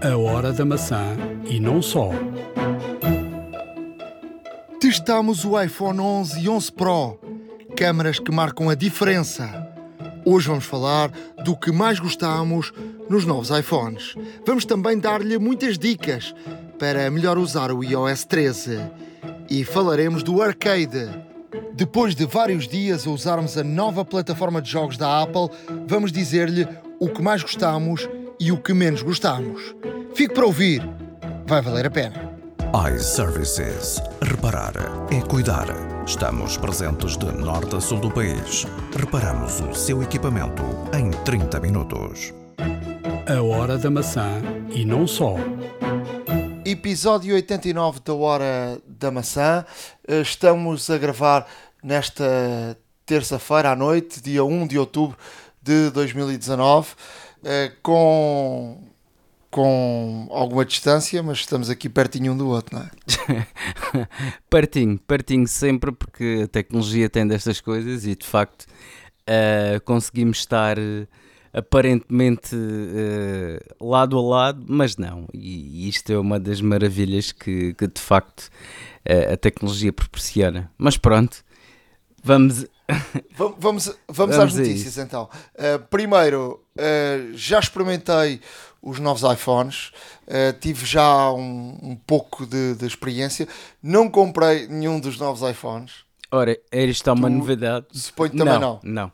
A hora da maçã e não só. Testamos o iPhone 11 e 11 Pro, câmaras que marcam a diferença. Hoje vamos falar do que mais gostamos nos novos iPhones. Vamos também dar-lhe muitas dicas para melhor usar o iOS 13 e falaremos do arcade. Depois de vários dias a usarmos a nova plataforma de jogos da Apple, vamos dizer-lhe o que mais gostamos e o que menos gostamos. Fique para ouvir, vai valer a pena. iServices. Reparar é cuidar. Estamos presentes de norte a sul do país. Reparamos o seu equipamento em 30 minutos. A hora da maçã e não só. Episódio 89 da Hora da Maçã. Eh, Estamos a gravar nesta terça-feira à noite, dia 1 de outubro de 2019, eh, com, com alguma distância, mas estamos aqui pertinho um do outro, não é? pertinho, pertinho sempre, porque a tecnologia tem destas coisas e de facto uh, conseguimos estar uh, aparentemente uh, lado a lado, mas não. E, e, isto é uma das maravilhas que, que de facto a tecnologia proporciona. Mas pronto, vamos. Vamos, vamos, vamos às notícias então. primeiro, já experimentei os novos iPhones. Uh, tive já um, um pouco de, de, experiência. Não comprei nenhum dos novos iPhones. Ora, isto é uma novidade. Suponho que também não. Não.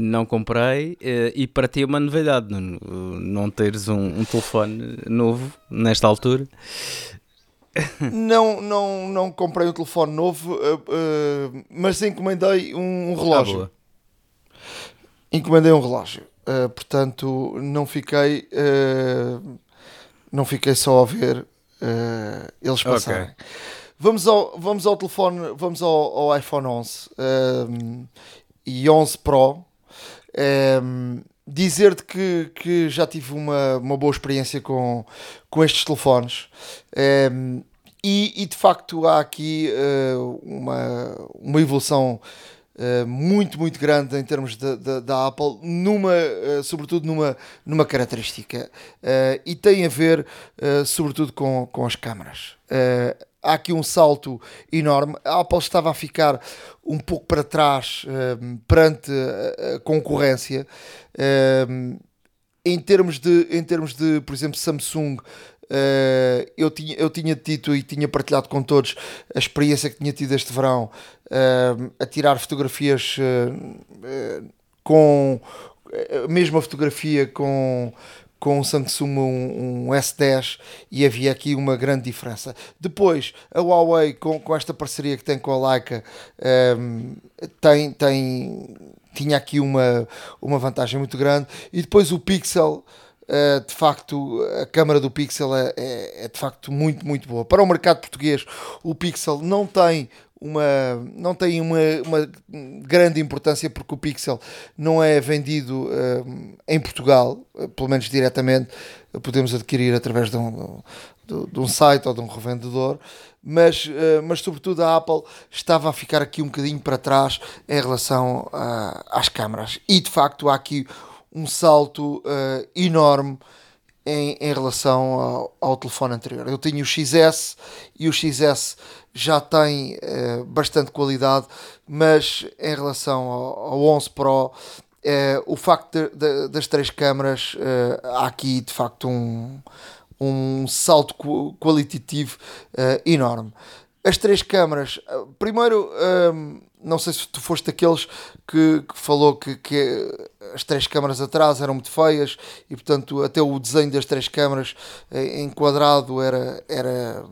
Não comprei uh, e para ti é uma novidade não, não teres um, um telefone novo nesta altura. Não, não, não comprei um telefone novo, uh, uh, mas encomendei um, um relógio. Ah, encomendei um relógio. Uh, portanto, não fiquei, não fiquei só a ver eles passarem. Ok. Vamos, ao, vamos ao telefone, vamos ao, ao iPhone 11 um, e 11 Pro. Um, Dizer-te que, que já tive uma, uma boa experiência com, com estes telefones. Um, e, e, de facto há aqui uma, uma evolução Uh, muito, muito grande em termos da Apple, numa, uh, sobretudo numa, numa característica. Uh, e tem a ver, sobretudo, com, com as câmaras. há aqui um salto enorme. A Apple estava a ficar um pouco para trás perante a, a concorrência. em, termos de, em termos de, por exemplo, Samsung, Uh, eu, tinha, eu tinha dito e tinha partilhado com todos a experiência que tinha tido este verão uh, a tirar fotografias uh, com a mesma fotografia com com o Samsung um, um, S10 e havia aqui uma grande diferença. Depois, a Huawei, com, com esta parceria que tem com a Leica, um, tem, tem, tinha aqui uma, uma vantagem muito grande. E depois o Pixel, Uh, de facto, a câmara do Pixel é, é, é, de facto muito, muito boa. Para o mercado português, o Pixel não tem uma, não tem uma, uma grande importância porque o Pixel não é vendido uh, em Portugal, uh, pelo menos diretamente, podemos adquirir através de um, de, um site ou de um revendedor. Mas, mas sobretudo a Apple estava a ficar aqui um bocadinho para trás em relação às câmaras e de facto há aqui um salto uh, enorme em, em relação ao, ao, telefone anterior. Eu tinha o XS e o XS já tem uh, bastante qualidade, mas em relação ao, ao 11 Pro, uh, o facto de, de, das três câmaras, há aqui de facto um, um salto qualitativo enorme. As três câmaras, primeiro não sei se tu foste daqueles que, que falou que, que, as três câmaras atrás eram muito feias e portanto até o desenho das três câmaras eh, enquadrado era, era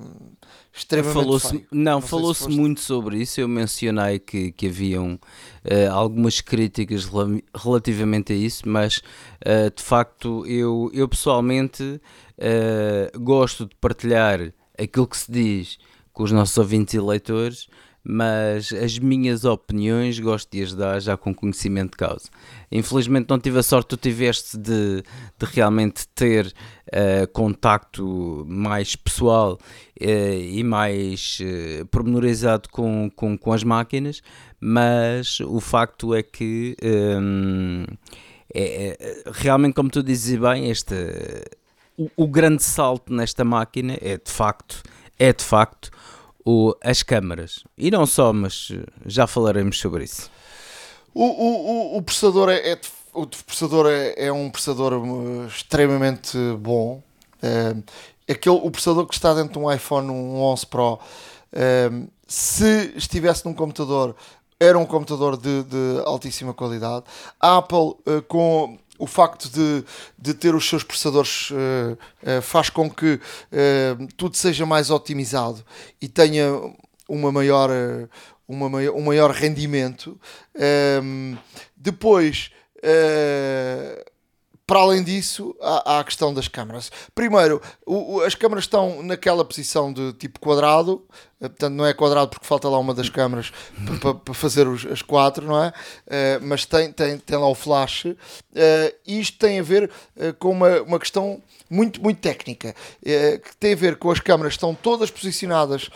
extremamente falou feio. Não, não falou-se foste... muito sobre isso. Eu mencionei que, que haviam uh, algumas críticas relativamente a isso, mas uh, de facto eu, eu pessoalmente uh, gosto de partilhar aquilo que se diz com os nossos ouvintes e leitores mas as minhas opiniões gosto de as dar já com conhecimento de causa. Infelizmente não tive a sorte, tu tiveste de, de realmente ter uh, contacto mais pessoal uh, e mais uh, pormenorizado com, com, com as máquinas, mas o facto é que um, é, é, realmente, como tu dizes bem, esta o, o, grande salto nesta máquina é de facto, é de facto o, as câmaras. E não só, mas já falaremos sobre isso. O, o, o processador, é, é, o processador é, é um processador uh, extremamente bom. É, aquele, o processador que está dentro de um iPhone um 11 Pro, é, se estivesse num computador, era um computador de, de altíssima qualidade. A Apple, com o facto de, de ter os seus processadores uh, uh, faz com que uh, tudo seja mais otimizado e tenha uma maior, uma maior, um maior rendimento. Ehm, depois, para além disso, há, há, a questão das câmaras. Primeiro, o, o, as câmaras estão naquela posição de tipo quadrado, eh, portanto não é quadrado porque falta lá uma das câmaras para fazer os, as quatro, não é? Uh, mas tem, tem, tem lá o flash. Uh, isto tem a ver uh, com uma, uma questão muito, muito técnica, que tem a ver com as câmaras estão todas posicionadas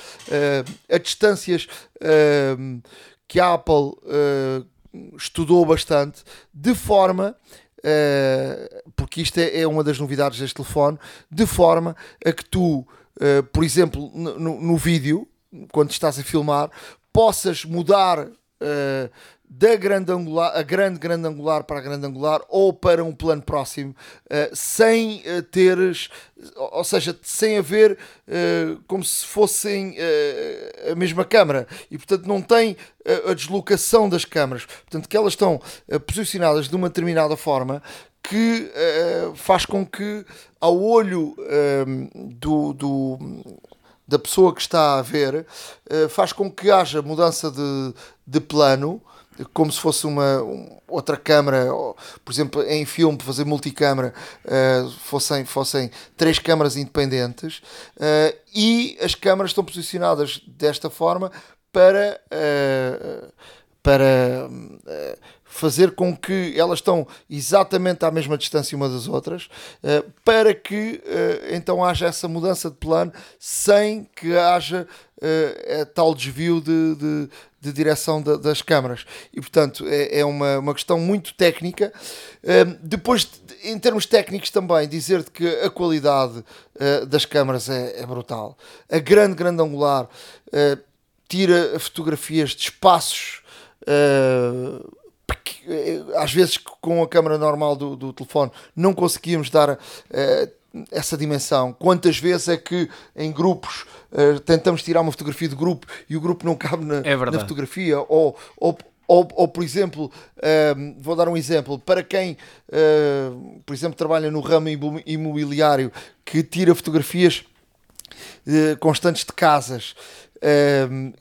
a distâncias que a Apple estudou bastante, de forma porque isto é, é, uma das novidades deste telefone, de forma a que tu, uh, por exemplo, no, no, vídeo, quando estás a filmar, possas mudar uh, da grande angular, a grande grande angular para a grande angular ou para um plano próximo, uh, sem uh, teres, ou seja, sem haver uh, como se fossem a mesma câmara. E portanto não tem a deslocação das câmaras, portanto que elas estão posicionadas de uma determinada forma que faz com que ao olho do, do da pessoa que está a ver, faz com que haja mudança de, de plano como se fosse uma outra câmara, por exemplo, em filme, fazer multicâmara, uh, fossem, fossem três câmaras independentes uh, e as câmaras estão posicionadas desta forma para, uh, para fazer com que elas estão exatamente à mesma distância uma das outras, para que então haja essa mudança de plano sem que haja tal desvio de, de de direção das câmaras. E, portanto, é, é uma, uma questão muito técnica. Uh, depois, em termos técnicos também, dizer que a qualidade uh, das câmaras é, é, brutal. A grande, grande angular uh, tira fotografias de espaços às vezes com a câmera normal do, do telefone não conseguíamos dar uh, essa dimensão. Quantas vezes é que em grupos uh, tentamos tirar uma fotografia de grupo e o grupo não cabe na, é na fotografia? Ou, ou, ou, ou, por exemplo, uh, vou dar um exemplo, para quem, uh, por exemplo, trabalha no ramo imobiliário que tira fotografias constantes de casas,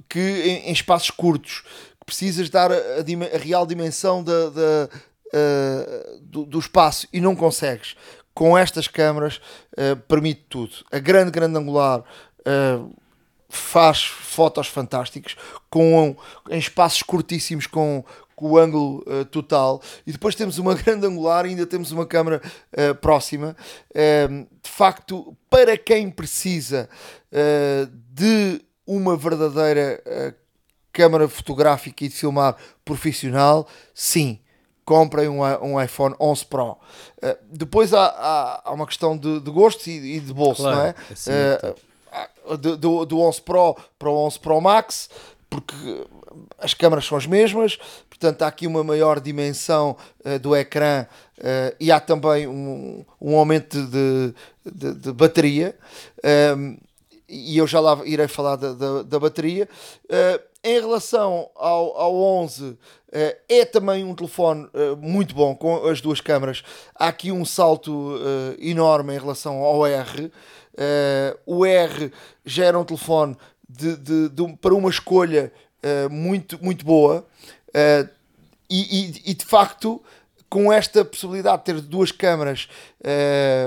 que em, em, espaços curtos, precisas dar a, a, real dimensão da, da do, do espaço e não consegues com estas câmaras uh, permite tudo. A grande, grande angular uh, faz fotos fantásticas com, em espaços curtíssimos com, com o ângulo uh, total e depois temos uma grande angular e ainda temos uma câmera próxima. de facto, para quem precisa de uma verdadeira câmara fotográfica e de filmar profissional, sim comprem um, um iPhone 11 Pro. Uh, depois há, há, há, uma questão de, de gosto e, e, de bolso, claro, não é? Assim, uh, do, do, do 11 Pro para o 11 Pro Max, porque as câmaras são as mesmas, portanto há aqui uma maior dimensão uh, do ecrã uh, e há também um, um aumento de, de, de bateria. Um, e eu já lá irei falar da, da, da bateria. Uh, em relação ao, ao 11, Uh, é também um telefone muito bom com as duas câmaras. Há aqui um salto enorme em relação ao R. o R já era um telefone de, de, de para uma escolha muito, muito boa. E, e, e, de facto com esta possibilidade de ter duas câmaras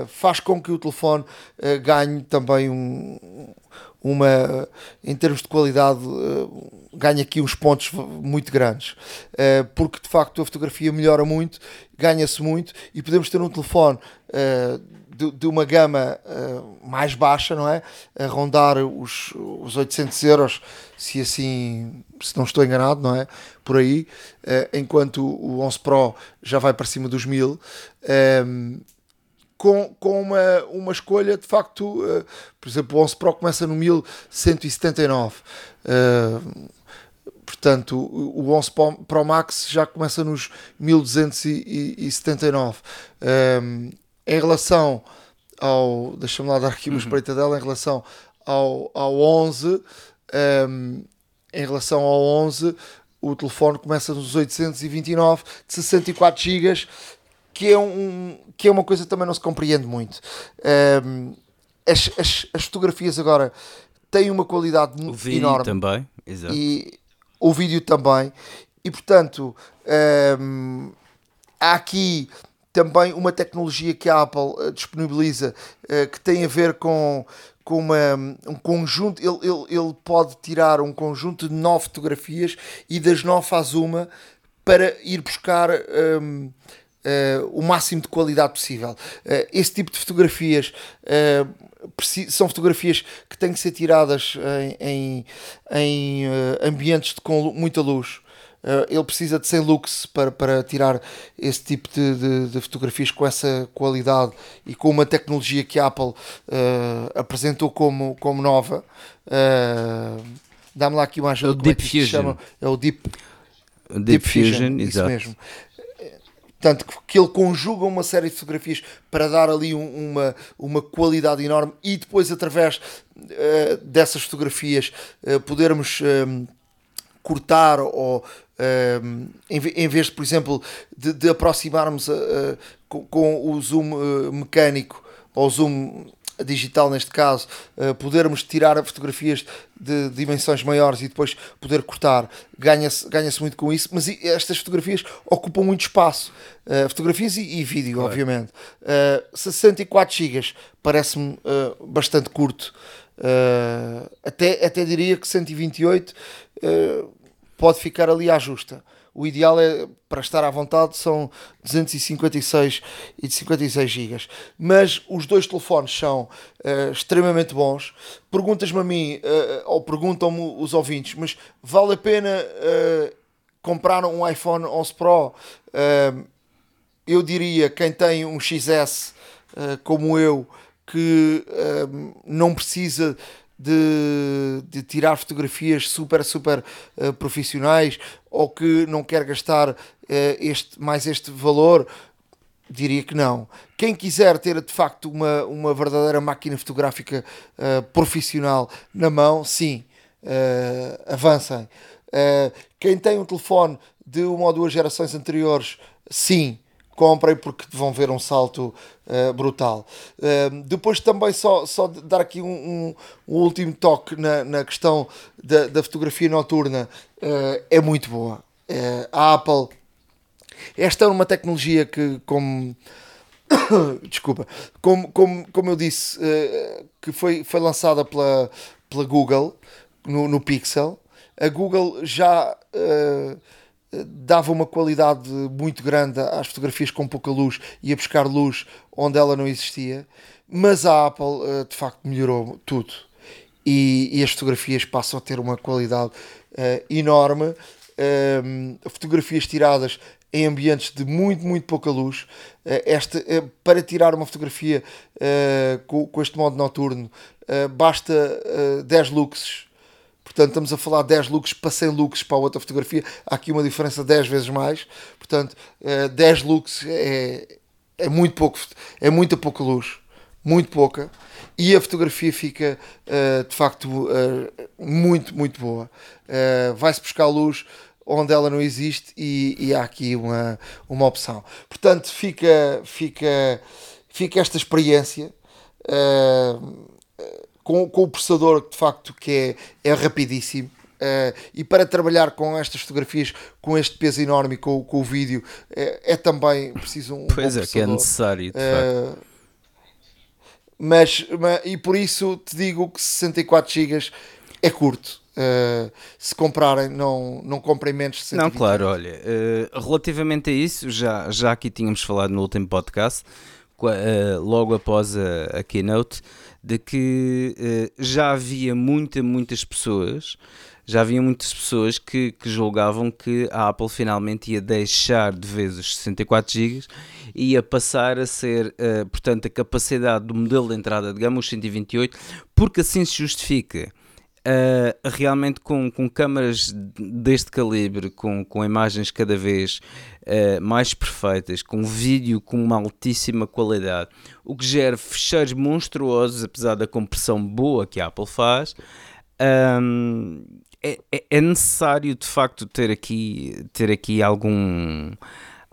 faz com que o telefone ganhe também um, uma, em termos de qualidade, uh, ganha aqui uns pontos muito grandes, uh, porque de facto a fotografia melhora muito, ganha-se muito e podemos ter um telefone uh, de, de, uma gama mais baixa, não é? A rondar os, os 800 euros, se assim, se não estou enganado, não é? Por aí, enquanto o 11 Pro já vai para cima dos 1000 com, com uma, uma escolha de facto, uh, por exemplo, o 11 Pro começa no 1179. Uh, portanto, o 11 Pro Max já começa nos 1279. Um, em relação ao. Deixa-me lá dar aqui uma uhum. espreita dela. Em relação ao, ao 11, um, em relação ao 11, o telefone começa nos 829 de 64 GB, que é, um, que é uma coisa que também não se compreende muito. Um, as, as, as, fotografias agora têm uma qualidade o vídeo enorme. também, exato. E o vídeo também. E portanto, um, há aqui também uma tecnologia que a Apple uh, disponibiliza uh, que tem a ver com, com uma, um conjunto. Ele, ele, ele pode tirar um conjunto de nove fotografias e das nove faz uma para ir buscar. Um, Uh, o máximo de qualidade possível. Uh, esse tipo de fotografias uh, são fotografias que têm que ser tiradas em, em, em ambientes de, com muita luz. Ele precisa de 100 lux para, para tirar esse tipo de, de, de, fotografias com essa qualidade e com uma tecnologia que a Apple apresentou como, como nova. Dá-me lá aqui uma ajuda. É o Deep é Fusion. É o Deep, Deep, Deep Fusion, Fusion exato. mesmo. Portanto, que ele conjuga uma série de fotografias para dar ali um, uma, uma qualidade enorme e depois, através uh, dessas fotografias, uh, podermos eh, cortar ou um, em, vez, por exemplo, de, de aproximarmos uh, com, com, o zoom mecânico ou zoom digital neste caso, uh, podermos tirar fotografias de dimensões maiores e depois poder cortar, ganha-se ganha muito com isso, mas estas fotografias ocupam muito espaço, uh, fotografias e, e vídeo, claro. obviamente. Uh, 64 GB parece-me bastante curto, até, até diria que 128 pode ficar ali à justa o ideal é para estar à vontade são 256 e de 56 GB. Mas os dois telefones são uh, extremamente bons. Perguntas-me a mim, uh, ou perguntam-me os ouvintes, mas vale a pena uh, comprar um iPhone 11 Pro? eu diria quem tem um XS como eu que não precisa de, de tirar fotografias super, super uh, profissionais ou que não quer gastar uh, este, mais este valor, diria que não. Quem quiser ter de facto uma, uma verdadeira máquina fotográfica uh, profissional na mão, sim, avancem. quem tem um telefone de uma ou duas gerações anteriores, sim, comprem porque vão ver um salto uh, brutal. Uh, depois também só, só dar aqui um, um, um último toque na, na questão da, da fotografia noturna uh, é muito boa. a Apple, esta é uma tecnologia que como desculpa, como, como, como eu disse, que foi, foi lançada pela, pela Google no, no Pixel. A Google já dava uma qualidade muito grande às fotografias com pouca luz, ia buscar luz onde ela não existia, mas a Apple eh, de facto melhorou tudo e, e as fotografias passam a ter uma qualidade uh, enorme. Um, ehm, fotografias tiradas em ambientes de muito, muito pouca luz. Uh, uh, para tirar uma fotografia com, com, este modo noturno, basta 10 luxes Portanto, estamos a falar 10 looks para 100 looks para outra fotografia. Há aqui uma diferença 10 vezes mais. Portanto, 10 eh, looks é, é muito pouco, é muita pouca luz. Muito pouca. E a fotografia fica eh, de facto eh, muito, muito boa. Vai-se buscar luz onde ela não existe e, e, há aqui uma, uma opção. Portanto, fica, fica, fica esta experiência. Uh, com, com o processador de facto que é, é rapidíssimo. Uh, e para trabalhar com estas fotografias com este peso enorme com, com o vídeo é, é também preciso um pois é que é necessário uh, mas, mas, e por isso te digo que 64 GB é curto. Uh, se comprarem não, não comprem menos de 120 não claro olha relativamente a isso já, já aqui tínhamos falado no último podcast uh, logo após a, a, keynote, de que uh, já havia muita, muitas pessoas, já havia muitas pessoas que, que julgavam que a Apple finalmente ia deixar de vez os 64 GB e ia passar a ser, uh, portanto, a capacidade do modelo de entrada de gama, os 128, porque assim se justifica Uh, realmente com, com câmaras deste calibre, com, com imagens cada vez uh, mais perfeitas, com vídeo com uma altíssima qualidade, o que gera fecheiros monstruosos, apesar da compressão boa que a Apple faz. Um, é, é, é necessário de facto ter aqui, ter aqui algum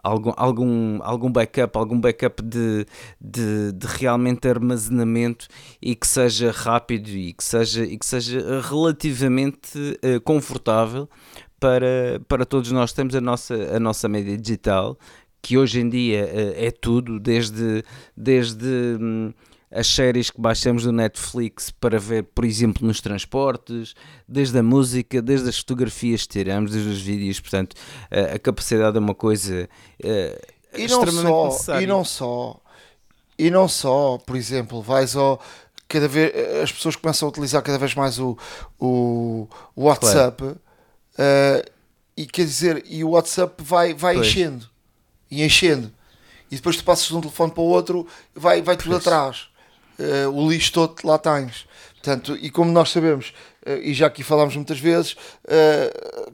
algum, algum, algum backup, algum backup de, de, de, realmente armazenamento e que seja rápido e que seja, e que seja relativamente uh, confortável para, para todos nós. Temos a nossa, a nossa média digital, que hoje em dia uh, é tudo, desde. desde hum, as séries que baixamos do Netflix para ver, por exemplo, nos transportes, desde a música, desde as fotografias que tiramos, desde os vídeos, portanto, a, a capacidade é uma coisa uh, e não só, necessária. E não só, e não só, por exemplo, vais ao cada vez as pessoas começam a utilizar cada vez mais o, o, o WhatsApp claro. uh, e quer dizer, e o WhatsApp vai, vai enchendo e enchendo. E depois tu passas de um telefone para o outro vai, vai tudo atrás uh, o lixo todo lá tens. Portanto, e como nós sabemos, uh, e já aqui falámos muitas vezes, uh,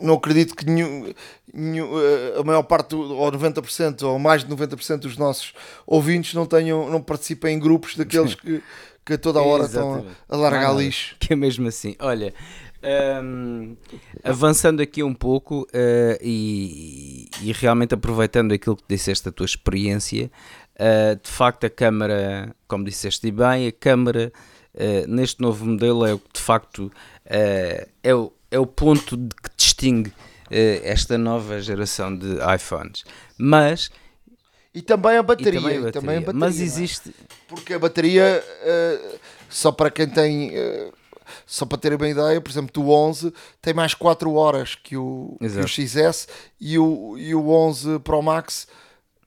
não acredito que nenhum, nenhum, a maior parte, ou 90%, ou mais de 90% dos nossos ouvintes não, tenham, não participem em grupos daqueles que, que a toda a hora estão a, a largar ah, lixo. Que é mesmo assim. Olha, um, avançando aqui um pouco uh, e, e, realmente aproveitando aquilo que disseste da tua experiência, Uh, de facto, a câmara, como disseste bem, a câmara uh, neste novo modelo é o que de facto uh, é, o, é o ponto de que distingue esta nova geração de iPhones. Mas. E também a bateria. Também a bateria. Também a bateria mas é? existe. Porque a bateria, só para quem tem. Só para terem uma ideia, por exemplo, o 11 tem mais 4 horas que o, que o XS e o, e o 11 Pro Max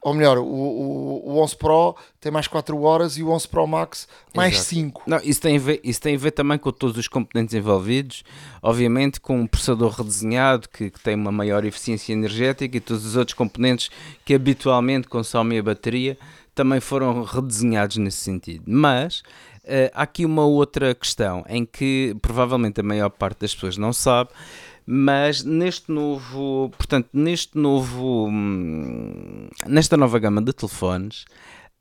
ou melhor, o, o, o 11 Pro tem mais 4 horas e o 11 Pro Max mais Exato. 5. Não, isso, tem a ver, isso tem a ver também com todos os componentes envolvidos, obviamente com um processador redesenhado que, que, tem uma maior eficiência energética e todos os outros componentes que habitualmente consomem a bateria também foram redesenhados nesse sentido. Mas uh, há aqui uma outra questão em que provavelmente a maior parte das pessoas não sabe mas neste novo, portanto, neste novo, hum, nesta nova gama de telefones,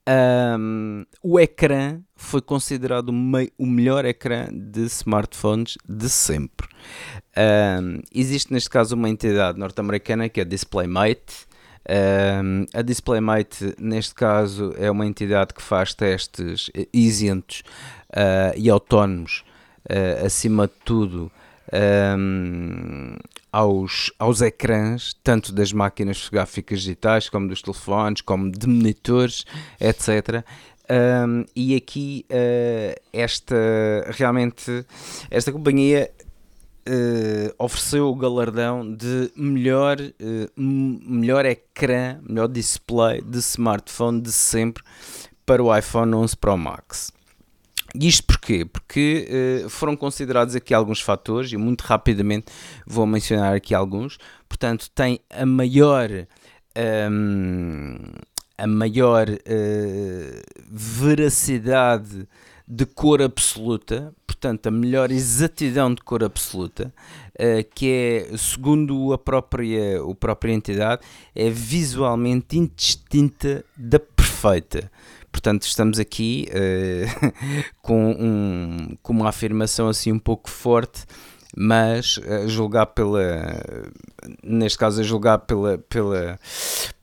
um, o ecrã foi considerado o melhor ecrã de smartphones de sempre. Um, existe neste caso uma entidade norte-americana que é a DisplayMate. Um, a DisplayMate, neste caso, é uma entidade que faz testes isentos uh, e autónomos, uh, acima de tudo, um, aos, aos ecrãs, tanto das máquinas fotográficas digitais, como dos telefones, como de monitores, etc. Um, e aqui uh, esta realmente esta companhia uh, ofereceu o galardão de melhor, uh, melhor ecrã, melhor display de smartphone de sempre para o iPhone 11 Pro Max. Isto porquê? Porque uh, foram considerados aqui alguns fatores e muito rapidamente vou mencionar aqui alguns. Portanto, tem a maior um, ehm, a maior uh, veracidade de cor absoluta, portanto, a melhor exatidão de cor absoluta, uh, que é, segundo a própria, a própria entidade, é visualmente indistinta da perfeita. Portanto, estamos aqui uh, com, um, com uma afirmação assim um pouco forte, mas a julgar pela, neste caso, a julgar pela, pela,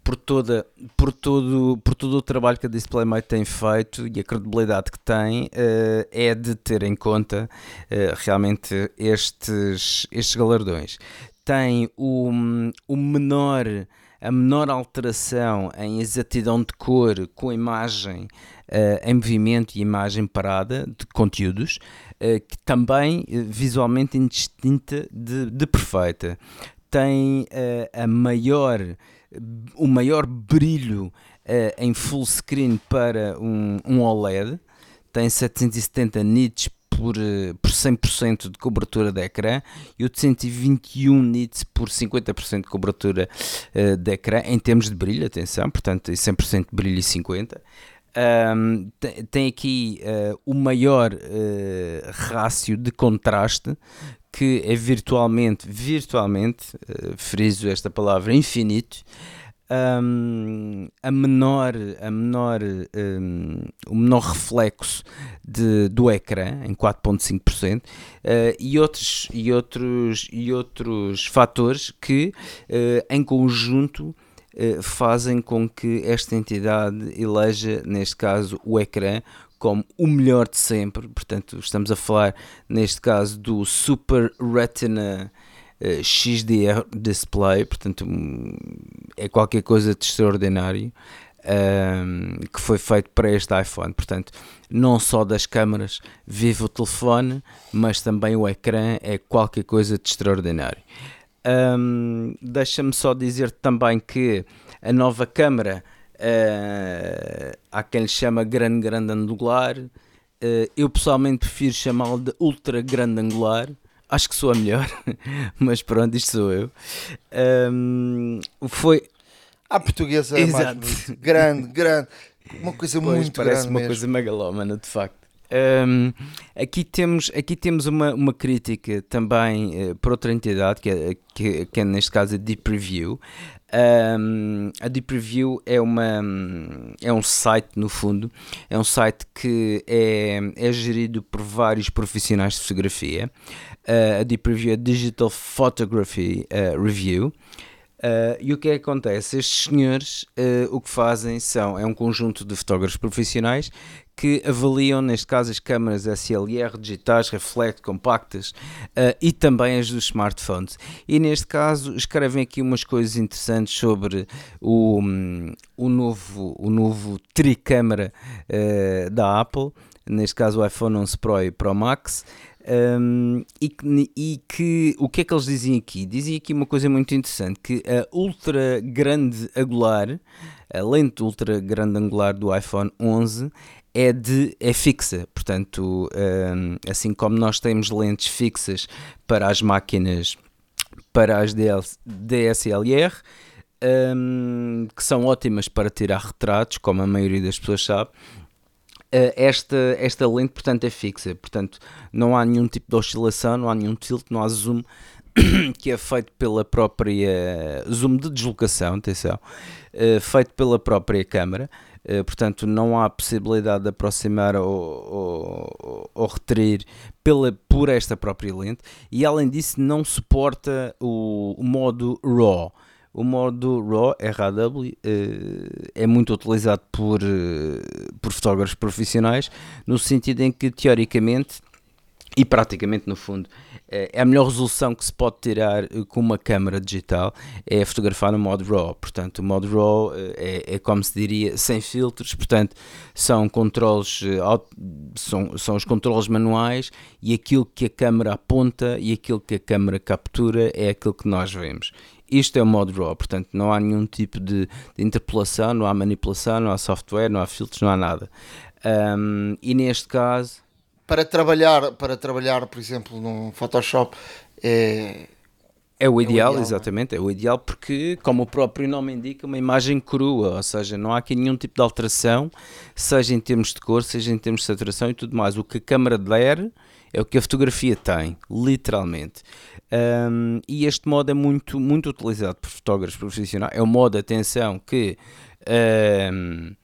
por, toda, por, todo, por todo o trabalho que a DisplayMate tem feito e a credibilidade que tem, uh, é de ter em conta realmente estes, estes galardões. Tem o, o menor a menor alteração em exatidão de cor com imagem uh, em movimento e imagem parada de conteúdos, uh, que também uh, visualmente indistinta de, de perfeita. Tem a maior, o maior brilho em full screen para um, um OLED, tem 770 nits por, por 100% de cobertura de ecrã e o de 121 nits por 50% de cobertura uh, de ecrã em termos de brilho, atenção, portanto 100% de brilho e 50%. Um, tem aqui uh, o maior uh, rácio de contraste que é virtualmente, virtualmente, friso esta palavra, infinito. Um, a menor, a menor, um, o menor reflexo de, do ecrã em 4.5% uh, e outros e outros e outros fatores que uh, em conjunto eh, fazem com que esta entidade eleja, neste caso, o ecrã como o melhor de sempre. Portanto, estamos a falar, neste caso, do Super Retina uh, eh, XDR Display. Portanto, um, é qualquer coisa de extraordinário. Um, que foi feito para este iPhone. Portanto, não só das câmaras vive o telefone, mas também o ecrã é qualquer coisa de extraordinário. Um, Deixa-me só dizer também que a nova câmara uh, há quem lhe chama grande grande angular. Uh, eu pessoalmente prefiro chamá-lo de ultra grande angular. Acho que sou a melhor, mas pronto, isto sou eu. Um, foi. A portuguesa é Exato. mais grande, grande, uma coisa pois, muito parece grande. uma mesmo. coisa megalómana, de facto. Um, aqui temos, aqui temos uma, uma crítica também uh, por outra entidade, que é, que, que é neste caso a Deep Review. Um, a Deep Review é, uma, é um site, no fundo, é um site que é, é gerido por vários profissionais de fotografia. Uh, a Deep Review é Digital Photography uh, Review. Uh, e o que é que acontece? Estes senhores uh, o que fazem são é um conjunto de fotógrafos profissionais que avaliam, neste caso, as câmaras SLR digitais, reflect, compactas uh, e também as dos smartphones. E neste caso escrevem aqui umas coisas interessantes sobre o, um, o novo, o novo tricâmara da Apple, neste caso o iPhone 11 Pro e Pro Max. Um, e, que, e, que, o que é que eles dizem aqui? Dizem aqui uma coisa muito interessante: que a ultra grande angular, a lente ultra grande angular do iPhone 11 é, de, é fixa, portanto, um, assim como nós temos lentes fixas para as máquinas, para as DSLR, um, que são ótimas para tirar retratos, como a maioria das pessoas sabe, esta, esta lente, portanto, é fixa. Portanto, não há nenhum tipo de oscilação, não há nenhum tilt, não há zoom que é feito pela própria zoom de deslocação, atenção, uh, feito pela própria câmara. Uh, portanto, não há possibilidade de aproximar ou, ou, ou retrair pela, por esta própria lente. E além disso, não suporta o, o modo RAW. O modo RAW, RAW, eh, é muito utilizado por, eh, por fotógrafos profissionais, no sentido em que, teoricamente, e praticamente no fundo, eh, é a melhor resolução que se pode tirar com uma câmera digital é fotografar no modo RAW. Portanto, o modo RAW é, é como se diria sem filtros, portanto, são controles, são, são os controles manuais e aquilo que a câmera aponta e aquilo que a câmera captura é aquilo que nós vemos. Isto é o modo RAW, portanto não há nenhum tipo de, de interpolação, não há manipulação, não há software, não há filtros, não há nada. Um, e neste caso. Para trabalhar, para trabalhar, por exemplo, no Photoshop é. É o ideal, é o ideal é? exatamente, é o ideal porque, como o próprio nome indica, uma imagem crua, ou seja, não há aqui nenhum tipo de alteração, seja em termos de cor, seja em termos de saturação e tudo mais. O que a câmera der é o que a fotografia tem, literalmente. Um, e este modo é muito, muito utilizado por fotógrafos profissionais. É um modo, atenção, que um,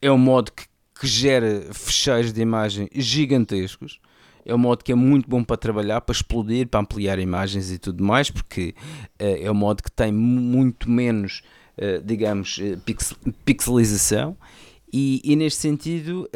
é um modo que, que gera fecheiros de imagem gigantescos. É um modo que é muito bom para trabalhar, para explodir, para ampliar imagens e tudo mais, porque uh, é um modo que tem muito menos, uh, digamos, uh, pixel, pixelização. E, e, neste sentido,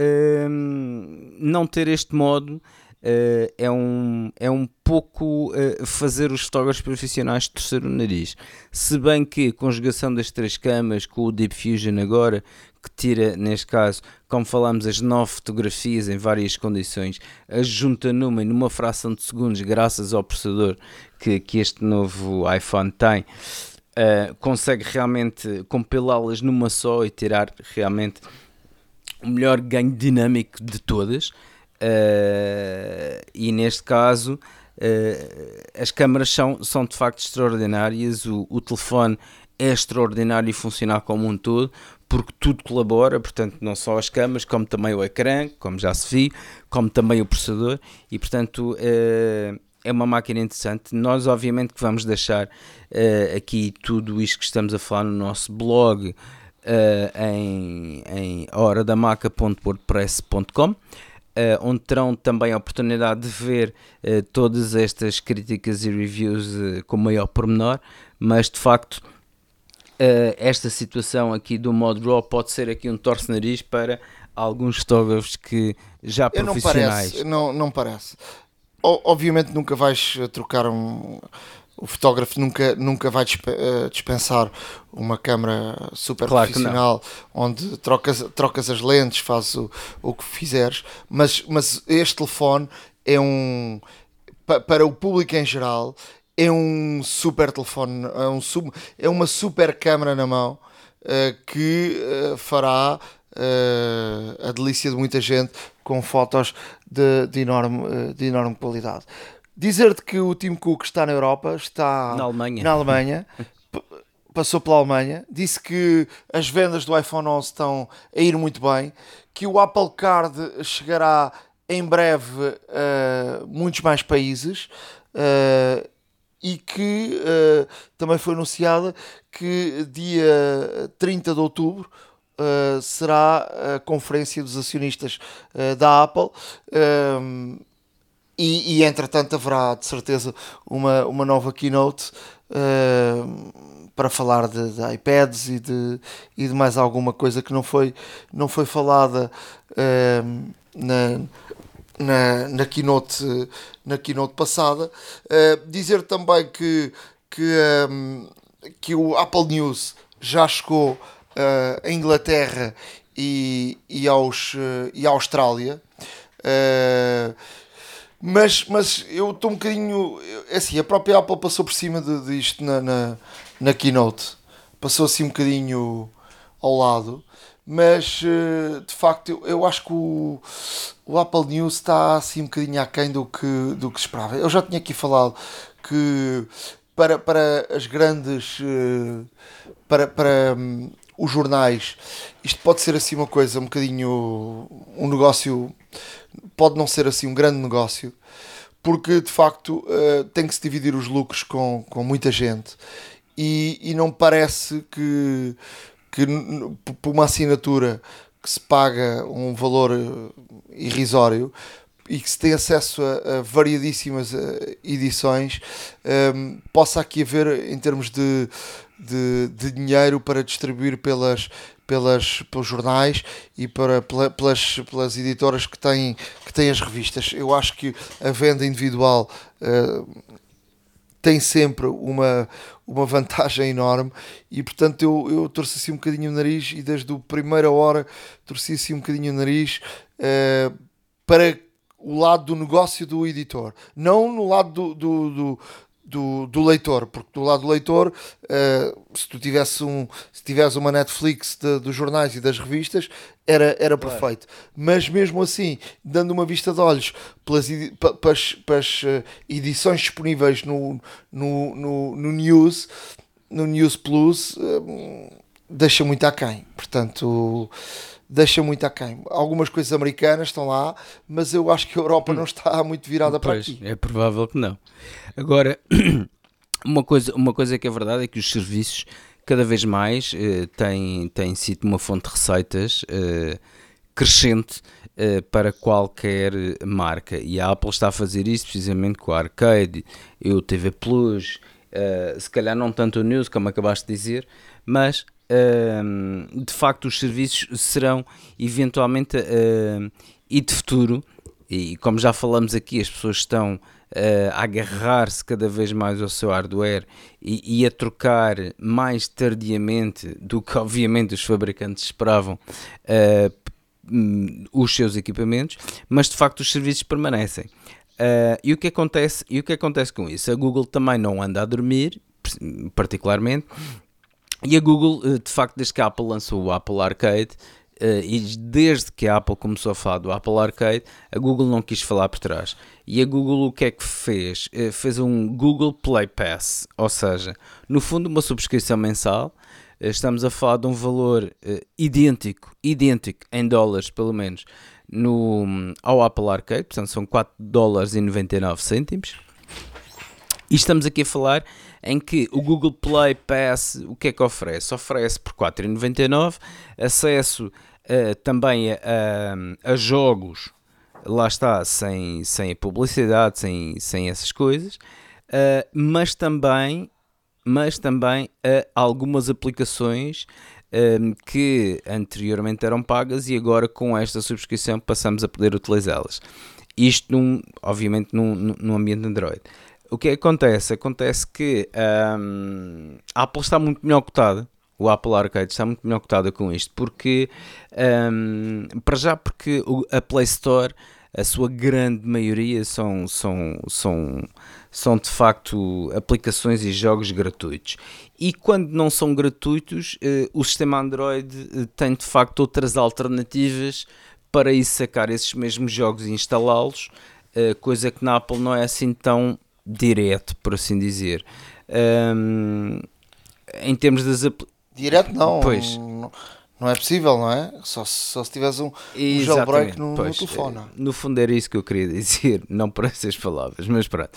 não ter este modo Uh, é, um, é um pouco uh, fazer os fotógrafos profissionais torcer o nariz. Se bem que a conjugação das três camas com o Deep Fusion agora, que tira, neste caso, como falamos, as nove fotografias em várias condições, as junta numa numa fração de segundos, graças ao processador que, que este novo iPhone tem. uh, consegue realmente compilá-las numa só e tirar realmente o melhor ganho dinâmico de todas. Uh, e neste caso, uh, as câmaras são, são de facto extraordinárias. O, o telefone é extraordinário e funcional como um todo, porque tudo colabora, portanto, não só as câmaras, como também o ecrã, como já se viu, como também o processador, e portanto uh, é uma máquina interessante. Nós, obviamente, que vamos deixar aqui tudo isto que estamos a falar no nosso blog em, em horadamaca.wordpress.com. onde terão também a oportunidade de ver uh, todas estas críticas e reviews uh, com maior pormenor, mas de facto esta situação aqui do modo RAW pode ser aqui um torce-nariz para alguns fotógrafos que já profissionais. Não parece, não, não parece obviamente nunca vais trocar um. O fotógrafo nunca, nunca vai eh, dispensar uma câmera super claro profissional onde trocas, trocas as lentes, fazes o, o que fizeres, mas, mas este telefone é um. Para o público em geral, é um super telefone, é, um, é uma super câmera na mão uh, que uh, fará uh, a delícia de muita gente com fotos de, de, enorme, de enorme qualidade. Dizer-te que o Tim Cook está na Europa, está na Alemanha, na Alemanha passou pela Alemanha, disse que as vendas do iPhone 11 estão a ir muito bem, que o Apple Card chegará em breve a muitos mais países uh, e que uh, também foi anunciada que dia 30 de outubro uh, será a conferência dos acionistas da Apple. Um, e, e, entretanto haverá de certeza uma, uma nova keynote uh, para falar de, de, iPads e de, e de mais alguma coisa que não foi, não foi falada uh, na, na, na, keynote, na keynote passada. Uh, dizer também que, que, um, que o Apple News já chegou uh, a Inglaterra e, e, aos, uh, e à Austrália. Uh, mas, mas eu estou um bocadinho. É assim, a própria Apple passou por cima disto de na, na, na keynote. Passou assim um bocadinho ao lado. Mas de facto eu, eu acho que o, o Apple News está assim um bocadinho aquém do que, do que esperava. Eu já tinha aqui falado que para, para as grandes. Para, para hum, os jornais, isto pode ser assim uma coisa um bocadinho um negócio, pode não ser assim um grande negócio, porque de facto uh, tem que se dividir os lucros com, com muita gente. E, e não parece que, que por uma assinatura que se paga um valor eh, irrisório e que se tem acesso a, a variadíssimas eh, edições, um, possa aqui haver, em termos de, de, de dinheiro para distribuir pelas, pelas, pelos jornais e para, pelas, pelas editoras que têm, que têm as revistas. Eu acho que a venda individual uh, tem sempre uma, uma vantagem enorme e portanto eu, eu torci assim um bocadinho o nariz e desde a primeira hora torci assim um bocadinho o nariz uh, para o lado do negócio do editor, não no lado do, do, do do, do leitor, porque do lado do leitor, uh, se tu tivesse um, se tivesse uma Netflix de, dos jornais e das revistas, era, era claro. perfeito. Mas mesmo assim, dando uma vista de olhos pelas, pelas, pelas uh, edições disponíveis no, no, no, no, News, no News Plus, uh, deixa muito aquém. Portanto deixa muito aquém. Algumas coisas americanas estão lá, mas eu acho que a Europa hum. não está muito virada pois, para aqui. É provável que não. Agora, uma coisa, uma coisa que é verdade é que os serviços cada vez mais eh, têm, têm sido uma fonte de receitas eh, crescente eh, para qualquer marca e a Apple está a fazer isso precisamente com a Arcade e o TV Plus, eh, se calhar não tanto o News como acabaste de dizer, mas de facto os serviços serão eventualmente uh, e de futuro, e como já falamos aqui, as pessoas estão uh, a agarrar-se cada vez mais ao seu hardware e, e, a trocar mais tardiamente do que obviamente os fabricantes esperavam uh, os seus equipamentos, mas de facto os serviços permanecem. Uh, e, o que acontece, e o que acontece com isso? A Google também não anda a dormir, particularmente. E a Google, de facto, desde que a Apple lançou o Apple Arcade, Uh, e desde que a Apple começou a falar do Apple Arcade, a Google não quis falar por trás. E a Google o que é que fez? Uh, fez um Google Play Pass, ou seja, no fundo uma subscrição mensal. Estamos a falar de um valor idêntico, idêntico em dólares pelo menos, no, ao Apple Arcade, portanto são 4 dólares e 99 cêntimos. E estamos aqui a falar em que o Google Play Pass, o que é que oferece? Oferece por 4,99 acesso uh, também a, a, a, jogos, lá está, sem, sem publicidade, sem, sem essas coisas, uh, mas também, mas também a algumas aplicações um, que anteriormente eram pagas e agora com esta subscrição passamos a poder utilizá-las. Isto, num, obviamente, num, num ambiente Android. O que acontece? Acontece que um, a Apple está muito melhor cotada o Apple Arcade está muito melhor cotada com isto, porque um, para já porque a Play Store, a sua grande maioria são, são, são, são de facto aplicações e jogos gratuitos. E quando não são gratuitos, uh, o sistema Android uh, tem de facto outras alternativas para ir sacar esses mesmos jogos e instalá-los, uh, coisa que na Apple não é assim tão direto, por assim dizer. Um, em termos das Direto não. Pois. Não, não é possível, não é? Só, só se tivesse um, um jailbreak no, pois, no telefone. No fundo era isso que eu queria dizer, não por essas palavras, mas pronto.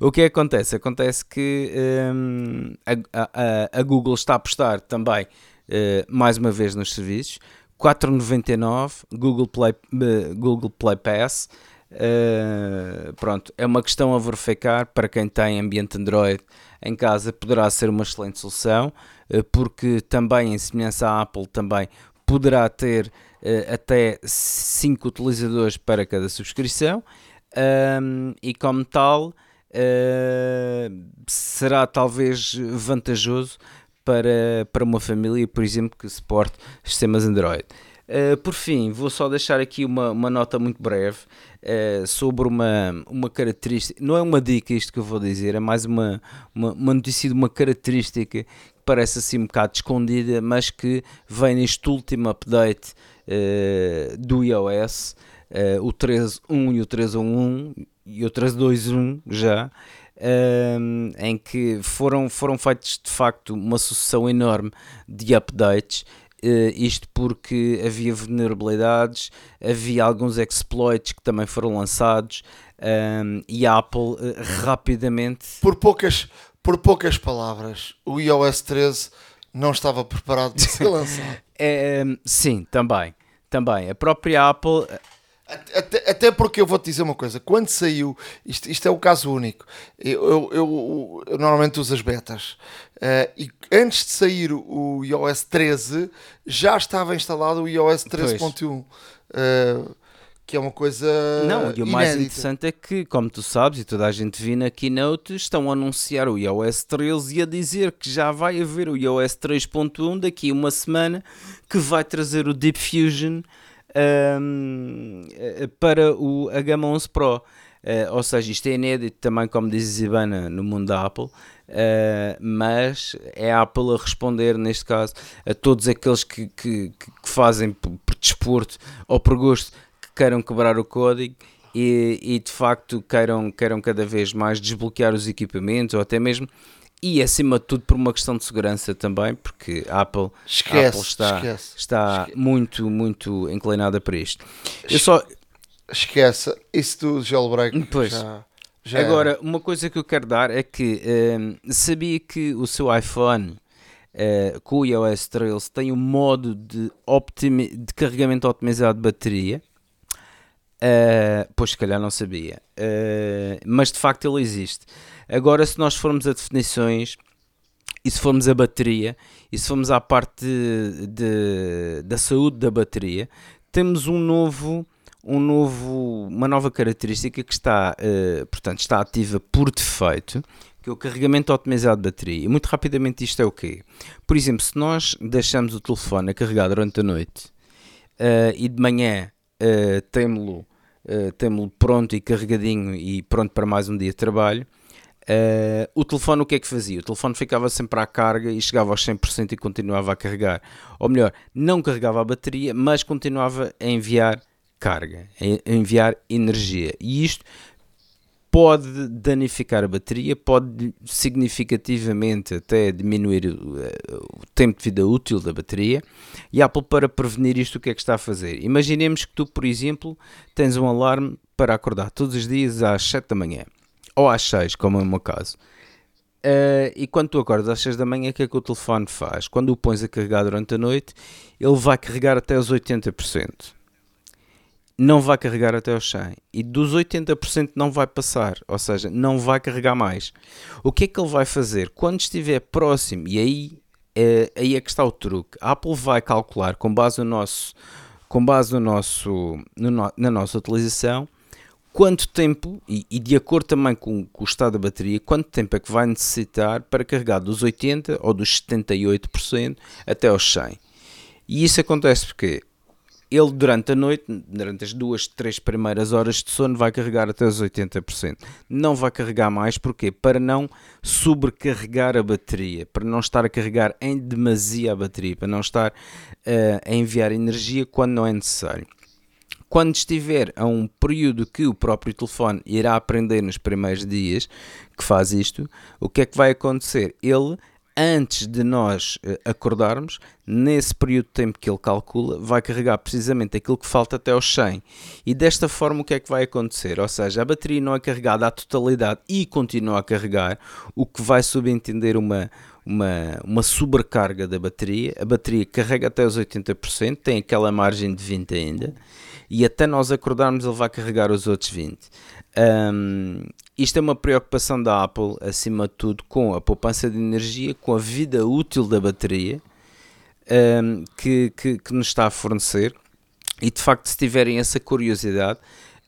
O que acontece? Acontece que um, a, a, a, Google está a apostar também, uh, mais uma vez, nos serviços. 4,99 Google Play, uh, Google Play Pass. Uh, pronto, é uma questão a verificar para quem tem ambiente Android em casa, poderá ser uma excelente solução. Eh, porque também, em semelhança à Apple, também poderá ter uh, até 5 utilizadores para cada subscrição um, e, como tal, uh, será talvez vantajoso para, para uma família, por exemplo, que suporte sistemas Android. Uh, por fim, vou só deixar aqui uma, uma nota muito breve uh, sobre uma, uma característica. Não é uma dica isto que eu vou dizer, é mais uma, uma, uma notícia de uma característica parece assim um bocado escondida, mas que vem neste último update uh, do iOS, uh, o 13.1 e o 13.1 e o 13.2.1 já, uh, em que foram, foram feitos de facto uma sucessão enorme de updates. Uh, isto porque havia vulnerabilidades, havia alguns exploits que também foram lançados um, e a Apple uh, rapidamente. Por poucas, por poucas palavras, o iOS 13 não estava preparado para ser lançado. é, sim, também. Também. A própria Apple. Até, até, porque eu vou-te dizer uma coisa: quando saiu, isto, isto é o caso único. Eu, eu, eu, eu normalmente uso as betas, uh, e antes de sair o iOS 13, já estava instalado o iOS 13.1 que é uma coisa. Não, e o inédita. mais interessante é que, como tu sabes, e toda a gente viu na keynote, estão a anunciar o iOS 13 e a dizer que já vai haver o iOS 3.1 daqui a uma semana que vai trazer o Deep Fusion um, eh, para o, a gama 11 Pro. Uh, ou seja, isto é inédito também, como diz Zibana, no mundo da Apple. Uh, mas é a Apple a responder, neste caso, a todos aqueles que, que, que fazem por, por desporto ou por gosto queiram quebrar o código e, e, de facto queiram, queiram cada vez mais desbloquear os equipamentos ou até mesmo e acima de tudo por uma questão de segurança também, porque a Apple, esquece, Apple está, esquece, está esquece. muito, muito inclinada para isto. Eu só... Esquece, isso do jailbreak pois. já, já Agora, era. uma coisa que eu quero dar é que um, sabia que o seu iPhone uh, com o iOS 13 tem um modo de, de carregamento otimizado de bateria Uh, pois, se calhar não sabia. Uh, mas de facto ele existe. Agora, se nós formos a definições e se formos a bateria e se formos à parte de, de, da saúde da bateria, temos um novo, um novo, uma nova característica que está, uh, portanto, está ativa por defeito, que é o carregamento otimizado de bateria. E muito rapidamente isto é o quê? Por exemplo, se nós deixamos o telefone a carregar durante a noite e de manhã uh, temo-lo uh, temo pronto e carregadinho e pronto para mais um dia de trabalho, Uh, o telefone o que é que fazia? O telefone ficava sempre à carga e chegava aos 100% e continuava a carregar. Ou melhor, não carregava a bateria, mas continuava a enviar carga, enviar energia. E isto pode danificar a bateria, pode significativamente até diminuir o, eh, tempo de vida útil da bateria. E a Apple, para prevenir isto, o que é que está a fazer? Imaginemos que tu, por exemplo, tens um alarme para acordar todos os dias às 7 da manhã ou às 6, como é o meu caso. Uh, e quando tu acordas às 6 da manhã, o que é que o telefone faz? Quando o pões a carregar durante a noite, ele vai carregar até os 80% não vai carregar até aos 100 e dos 80% não vai passar, ou seja, não vai carregar mais. O que é que ele vai fazer? Quando estiver próximo, e aí é, aí é que está o truque, a Apple vai calcular com base no nosso, com base no nosso, no, na nossa utilização, quanto tempo, e, e de acordo também com, com, o estado da bateria, quanto tempo é que vai necessitar para carregar dos 80% ou dos 78% até aos 100%. E isso acontece porque ele durante a noite, durante as duas, três primeiras horas de sono, vai carregar até os 80%. Não vai carregar mais, porquê? Para não sobrecarregar a bateria, para não estar a carregar em demasia a bateria, para não estar uh, a enviar energia quando não é necessário. Quando estiver a um período que o próprio telefone irá aprender nos primeiros dias que faz isto, o que é que vai acontecer? Ele antes de nós eh, acordarmos, nesse período de tempo que ele calcula, vai carregar precisamente aquilo que falta até aos 100. E desta forma, o que é que vai acontecer? Ou seja, a bateria não é carregada à totalidade e continua a carregar, o que vai subentender uma, uma, uma sobrecarga da bateria. A bateria carrega até os 80%, tem aquela margem de 20 ainda, e até nós acordarmos, ele vai carregar os outros 20. Um, isto é uma preocupação da Apple, acima de tudo, com a poupança de energia, com a vida útil da bateria um, que, que, que, nos está a fornecer. E de facto, se tiverem essa curiosidade,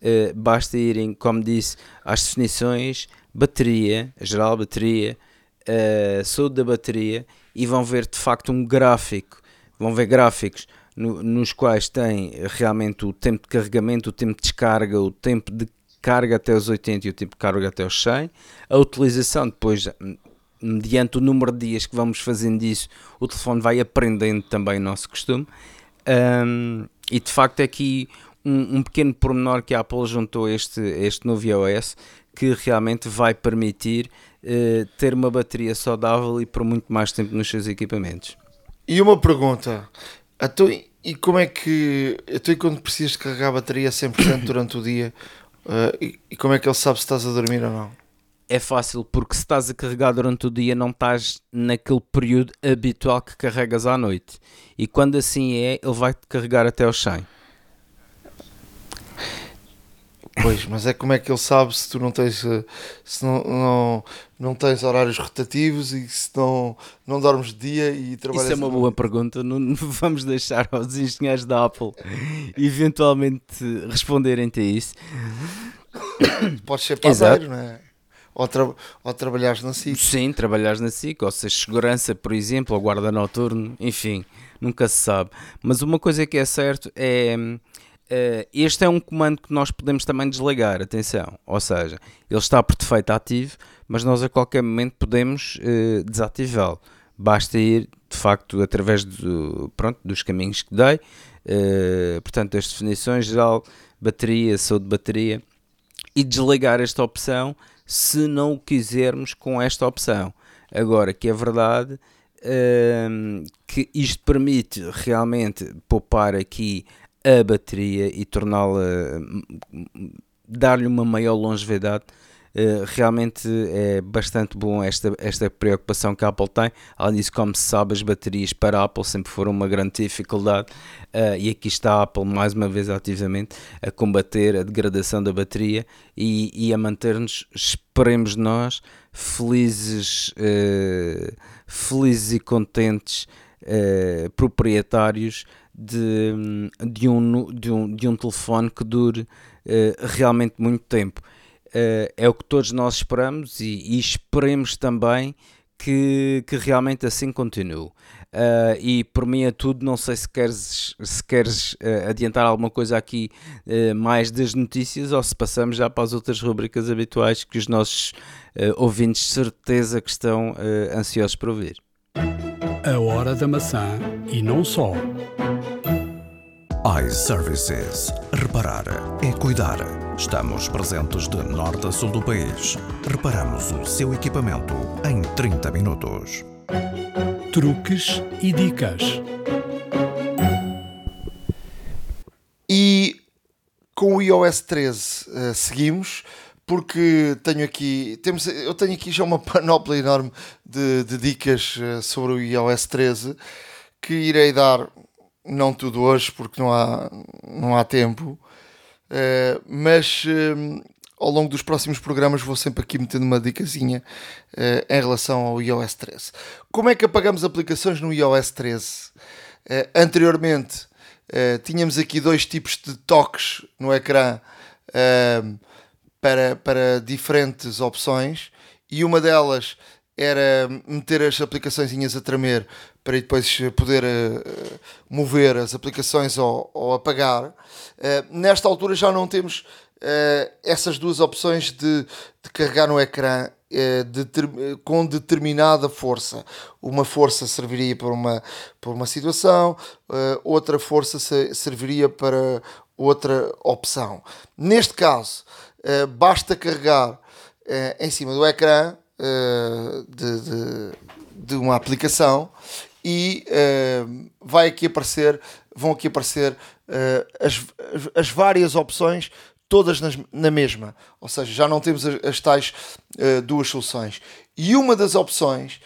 uh, basta irem, como disse, às definições, bateria, geral bateria, uh, saúde da bateria, e vão ver de facto um gráfico, vão ver gráficos no, nos quais tem realmente o tempo de carregamento, o tempo de descarga, o tempo de carga até os 80 e o tipo de carga até os 100. A utilização depois, mediante o número de dias que vamos fazendo isso, o telefone vai aprendendo também o nosso costume. Um, e de facto é aqui um, um, pequeno pormenor que a Apple juntou este, este novo iOS que realmente vai permitir uh, ter uma bateria saudável e por muito mais tempo nos seus equipamentos. E uma pergunta, então, e como é que, então, quando precisas carregar a bateria 100% durante o dia, Uh, e, e, como é que ele sabe se estás a dormir ou não? É fácil, porque se estás a carregar durante o dia, não estás naquele período habitual que carregas à noite. E quando assim é, ele vai-te carregar até ao 100. Pois, mas é como é que ele sabe se tu não tens eh, se não, não, não tens horários rotativos e se não, não dormes de dia e trabalhas. Isso é uma boa pergunta. Não vamos deixar aos engenheiros da Apple eventualmente responderem-te a isso. Podes ser padeiro, não é? Ou, tra ou trabalhares na SIC. Sim, trabalhares na SIC, ou seja, segurança, por exemplo, ou guarda noturno, enfim, nunca se sabe. Mas uma coisa que é certo é Uh, este é um comando que nós podemos também desligar, atenção, ou seja, ele está por defeito ativo, mas nós a qualquer momento podemos uh, desativá-lo. Basta ir, de facto, através do, pronto, dos caminhos que dei, uh, portanto, as definições geral, bateria, saúde de bateria, e desligar esta opção se não o quisermos com esta opção. Agora, que é verdade que isto permite realmente poupar aqui a bateria e torná-la, dar-lhe uma maior longevidade. Uh, realmente é bastante bom esta, esta preocupação que a Apple tem. Além disso, como se sabe, as baterias para a Apple sempre foram uma grande dificuldade uh, e aqui está a Apple mais uma vez ativamente a combater a degradação da bateria e, e a manter-nos, esperemos nós, felizes, uh, felizes e contentes proprietários de, de, um, de, um, de um telefone que dure uh, realmente muito tempo. Uh, é o que todos nós esperamos e, e esperemos também que, que realmente assim continue. Uh, e por mim é tudo. Não sei se queres, se queres uh, adiantar alguma coisa aqui uh, mais das notícias ou se passamos já para as outras rubricas habituais que os nossos ouvintes certeza que estão ansiosos por ouvir. A hora da maçã e não só iServices. Reparar é cuidar. Estamos presentes de norte a sul do país. Reparamos o seu equipamento em 30 minutos. Truques e dicas. E com o iOS 13 uh, seguimos porque tenho aqui temos eu tenho aqui já uma panóplia enorme de, de dicas uh, sobre o iOS 13 que irei dar não tudo hoje porque não há, não há tempo, uh, mas uh, ao longo dos próximos programas vou sempre aqui metendo uma dicasinha uh, em relação ao iOS 13. Como é que apagamos aplicações no iOS 13? anteriormente tínhamos aqui dois tipos de toques no ecrã para, para diferentes opções e uma delas era meter as aplicações a tremer para depois poder uh, mover as aplicações ou, ou apagar. Nesta altura já não temos essas duas opções de, de carregar no ecrã de com determinada força. Uma força serviria para uma, para uma situação, outra força serviria para outra opção. Neste caso, basta carregar em cima do ecrã de, de, de uma aplicação e uh, vai aqui aparecer, vão aqui aparecer uh, as, as várias opções todas nas, na mesma, ou seja, já não temos as, as tais uh, duas soluções. E uma das opções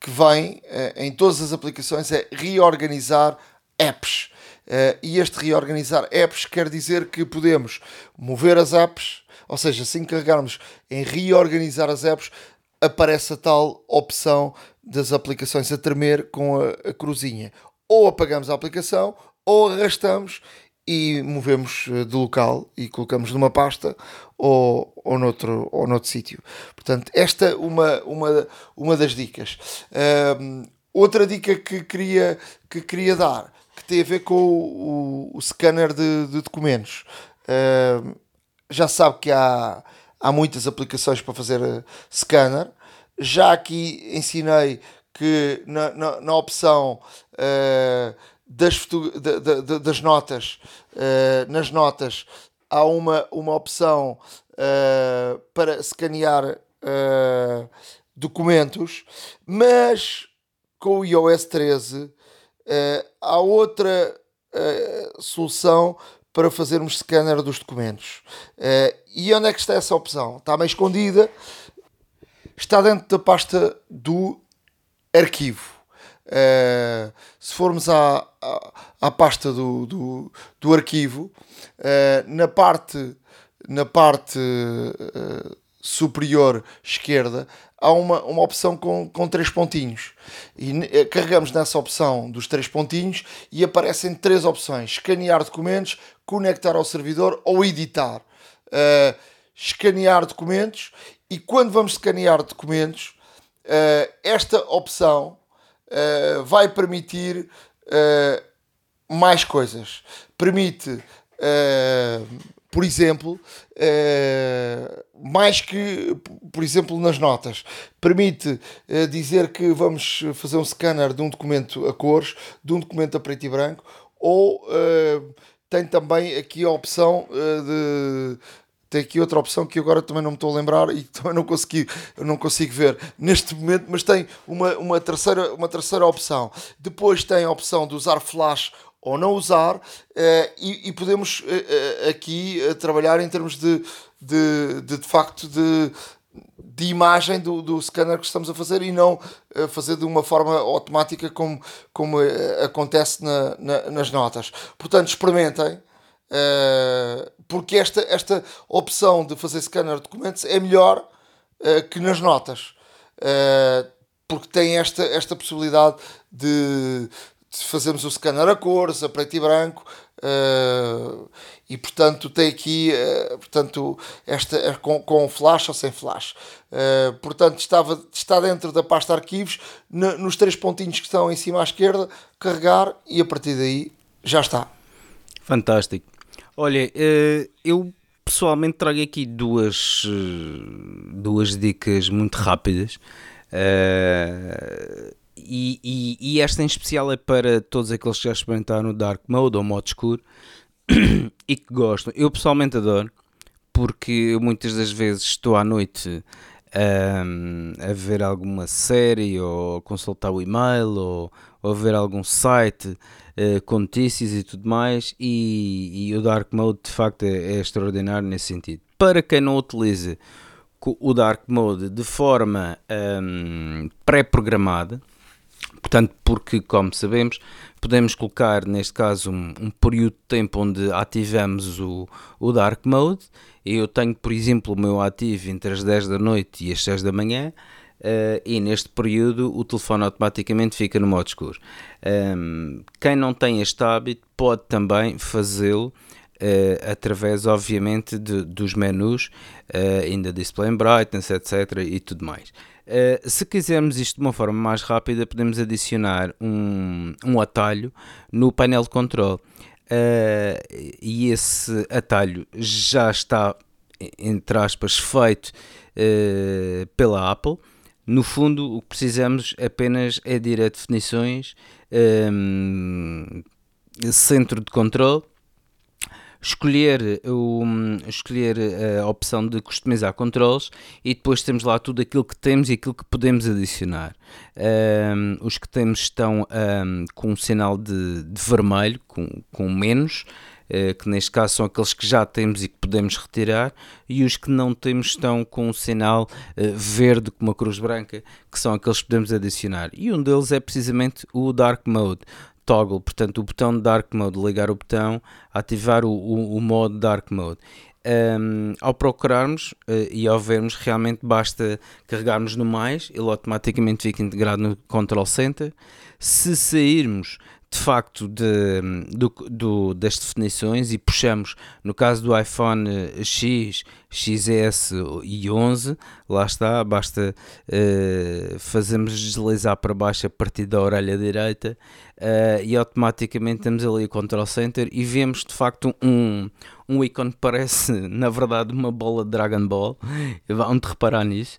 que vem em todas as aplicações é reorganizar apps. e este reorganizar apps quer dizer que podemos mover as apps, ou seja, se encarregarmos em reorganizar as apps, aparece a tal opção das aplicações a tremer com a, a cruzinha. Ou apagamos a aplicação ou arrastamos e movemos eh, de local e colocamos numa pasta ou, ou, noutro, ou noutro sítio. Portanto, esta é uma, uma, uma das dicas. Um, outra dica que queria, que queria dar, que tem a ver com o, o, o scanner de, de documentos. Um, já sabe que há há muitas aplicações para fazer eh, scanner. Já aqui ensinei que na, na, na opção uh, das, da, da, das notas, uh, nas notas, há uma, uma opção uh, para escanear documentos, mas com o iOS 13 há outra solução para fazermos scanner dos documentos. Uh, e onde é que está essa opção? Está meio escondida. Está dentro da pasta do arquivo. Uh, se formos à, à, à pasta do, do, do arquivo, uh, na parte, na parte superior esquerda há uma, uma opção com, com três pontinhos. E eh, carregamos nessa opção dos três pontinhos e aparecem três opções: escanear documentos, conectar ao servidor ou editar. Uh, escanear documentos e quando vamos escanear documentos, uh, esta opção uh, vai permitir mais coisas. Permite por exemplo, eh, mais que, por exemplo, nas notas, permite eh, dizer que vamos fazer um scanner de um documento a cores, de um documento a preto e branco, ou eh, tem também aqui a opção de tem aqui outra opção que agora também não me estou a lembrar e também não consegui, não consigo ver neste momento, mas tem uma, uma, terceira, uma terceira opção. Depois tem a opção de usar flash ou não usar uh, e, podemos uh, aqui trabalhar em termos de, de, de, de facto de, de imagem do, do scanner que estamos a fazer e não fazer de uma forma automática como, como acontece na, na, nas notas. Portanto, experimentem. porque esta, esta opção de fazer scanner de documentos é melhor que nas notas porque tem esta, esta possibilidade de, fazemos o scanner a cores, a preto e branco, Uh, e portanto tem aqui uh, portanto esta com, com flash ou sem flash. Uh, portanto estava está dentro da pasta arquivos nos três pontinhos que estão em cima à esquerda carregar e a partir daí já está. Fantástico. Olha eu pessoalmente trago aqui duas duas dicas muito rápidas e, e, e, esta em especial é para todos aqueles que já experimentaram o Dark Mode ou modo escuro e que gostam. Eu pessoalmente adoro, porque muitas das vezes estou à noite um, a ver alguma série ou consultar o e-mail ou, ou ver algum site uh, com notícias e tudo mais e, e, o Dark Mode de facto é, é extraordinário nesse sentido. Para quem não utiliza o Dark Mode de forma um, pré-programada, Portanto, porque, como sabemos, podemos colocar, neste caso, um, um, período de tempo onde ativamos o, o Dark Mode. Eu tenho, por exemplo, o meu ativo entre as 10 da noite e as 6 da manhã. Uh, e neste período o telefone automaticamente fica no modo escuro. Um, quem não tem este hábito pode também fazê-lo uh, através, obviamente, de, dos menus, uh, ainda display brightness, etc. e tudo mais. Uh, se quisermos isto de uma forma mais rápida, podemos adicionar um, um atalho no painel de controle. Uh, e esse atalho já está, entre aspas, feito uh, pela Apple. No fundo, o que precisamos apenas é de ir a definições, um, centro de controle escolher, o, escolher a opção de customizar controles e depois temos lá tudo aquilo que temos e aquilo que podemos adicionar. Um, os que temos estão um, com um sinal de, de vermelho, com, com menos, uh, que neste caso são aqueles que já temos e que podemos retirar, e os que não temos estão com um sinal uh, verde com uma cruz branca, que são aqueles que podemos adicionar. E um deles é precisamente o Dark Mode toggle, portanto o botão de Dark Mode, ligar o botão, ativar o, o, o modo Dark Mode. Um, ao procurarmos uh, e ao vermos, realmente basta carregarmos no mais, ele automaticamente fica integrado no Control Center. Se sairmos de facto de, do, do, das definições e puxamos, no caso do iPhone X, XS e 11, lá está, basta uh, fazermos deslizar para baixo a partir da orelha direita uh, e automaticamente temos ali o Control Center e vemos de facto um, um ícone que parece na verdade uma bola de Dragon Ball, vão te reparar nisso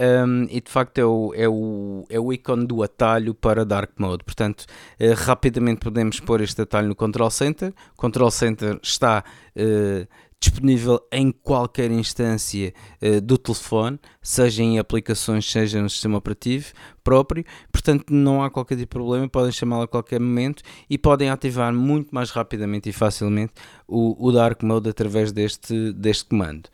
um, e de facto é o, é, o, é o ícone do atalho para Dark Mode. Portanto, uh, rapidamente podemos pôr este atalho no Control Center. O Control Center está uh, disponível em qualquer instância uh, do telefone, seja em aplicações, seja no sistema operativo próprio. Portanto, não há qualquer tipo de problema, podem chamá-lo a qualquer momento e podem ativar muito mais rapidamente e facilmente o, o Dark Mode através deste, deste comando.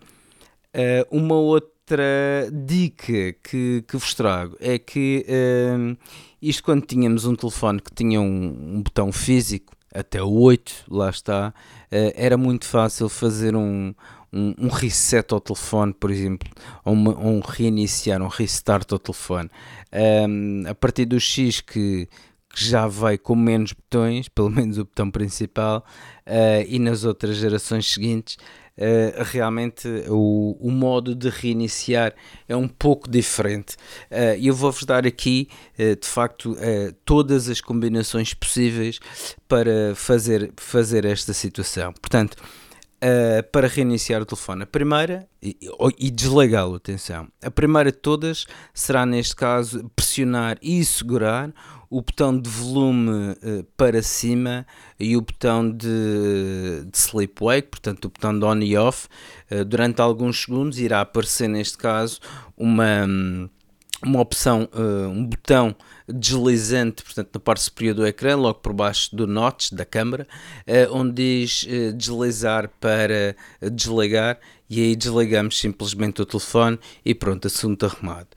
Uh, uma outra outra dica que, que vos trago é que uh, isto quando tínhamos um telefone que tinha um, um botão físico, até o 8, lá está, uh, era muito fácil fazer um, um, um, reset ao telefone, por exemplo, ou, uma, um reiniciar, um restart ao telefone. Um, a partir do X que, que já veio com menos botões, pelo menos o botão principal, uh, e nas outras gerações seguintes, Uh, realmente o, o, modo de reiniciar é um pouco diferente. Uh, eu vou-vos dar aqui, uh, de facto, todas as combinações possíveis para fazer, fazer esta situação. Portanto, para reiniciar o telefone, a primeira, e, e desligá-lo, atenção, a primeira de todas será, neste caso, pressionar e segurar o botão de volume uh, para cima e o botão de, de sleep wake, portanto o botão de on e off, uh, durante alguns segundos irá aparecer neste caso uma, uma opção, uh, um botão deslizante, portanto na parte superior do ecrã, logo por baixo do notch da câmera, onde diz deslizar para desligar e aí desligamos simplesmente o telefone e pronto, assunto arrumado.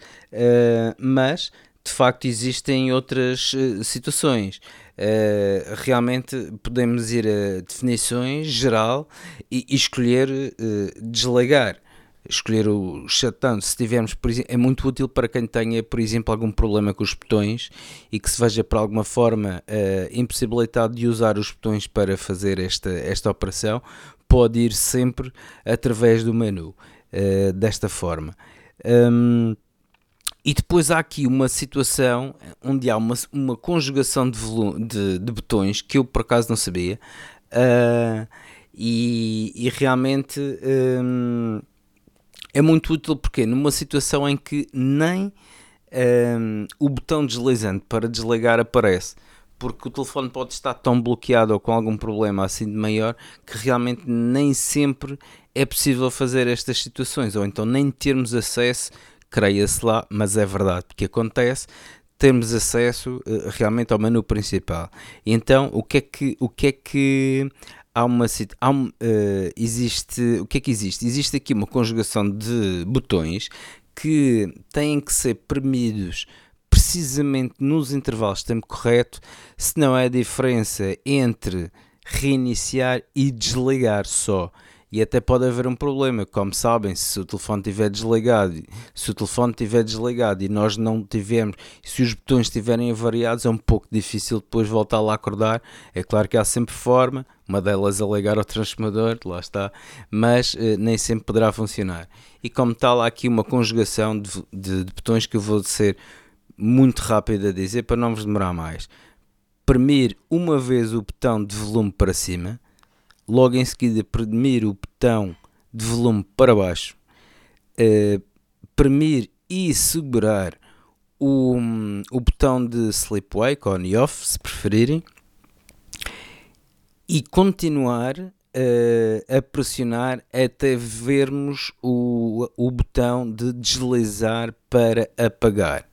mas de facto existem outras uh, situações. Uh, realmente podemos ir a definições geral e, e escolher uh, desligar escolher o shutdown, se tivermos, por exemplo, é muito útil para quem tenha, por exemplo, algum problema com os botões e que se veja por alguma forma impossibilitado de usar os botões para fazer esta, esta operação, pode ir sempre através do menu, desta forma. Um, e depois há aqui uma situação onde há uma, uma conjugação de, de, de botões que eu por acaso não sabia. Uh, e, e, realmente um, é muito útil porque numa situação em que nem um, o botão deslizante para desligar aparece, porque o telefone pode estar tão bloqueado ou com algum problema assim de maior que realmente nem sempre é possível fazer estas situações, ou então nem termos acesso, creia-se lá, mas é verdade, porque acontece, termos acesso uh, realmente ao menu principal. Então, o que é que, o que, é que há uma há uh, existe o que é que existe? Existe aqui uma conjugação de botões que têm que ser premidos precisamente nos intervalos de tempo correto, senão é a diferença entre reiniciar e desligar só e até pode haver um problema, como sabem, se o telefone estiver desligado, se o telefone estiver desligado e nós não tivermos, se os botões estiverem avariados, é um pouco difícil depois voltar lá a acordar. É claro que há sempre forma, uma delas é ligar ao transformador, lá está, mas eh, nem sempre poderá funcionar. E como tal, há aqui uma conjugação de, de, de botões que eu vou ser muito rápido a dizer para não vos demorar mais. Premir uma vez o botão de volume para cima logo em seguida premir o botão de volume para baixo, uh, premir e segurar o, o botão de sleep wake on e off, se preferirem, e continuar uh, a pressionar até vermos o, o botão de deslizar para apagar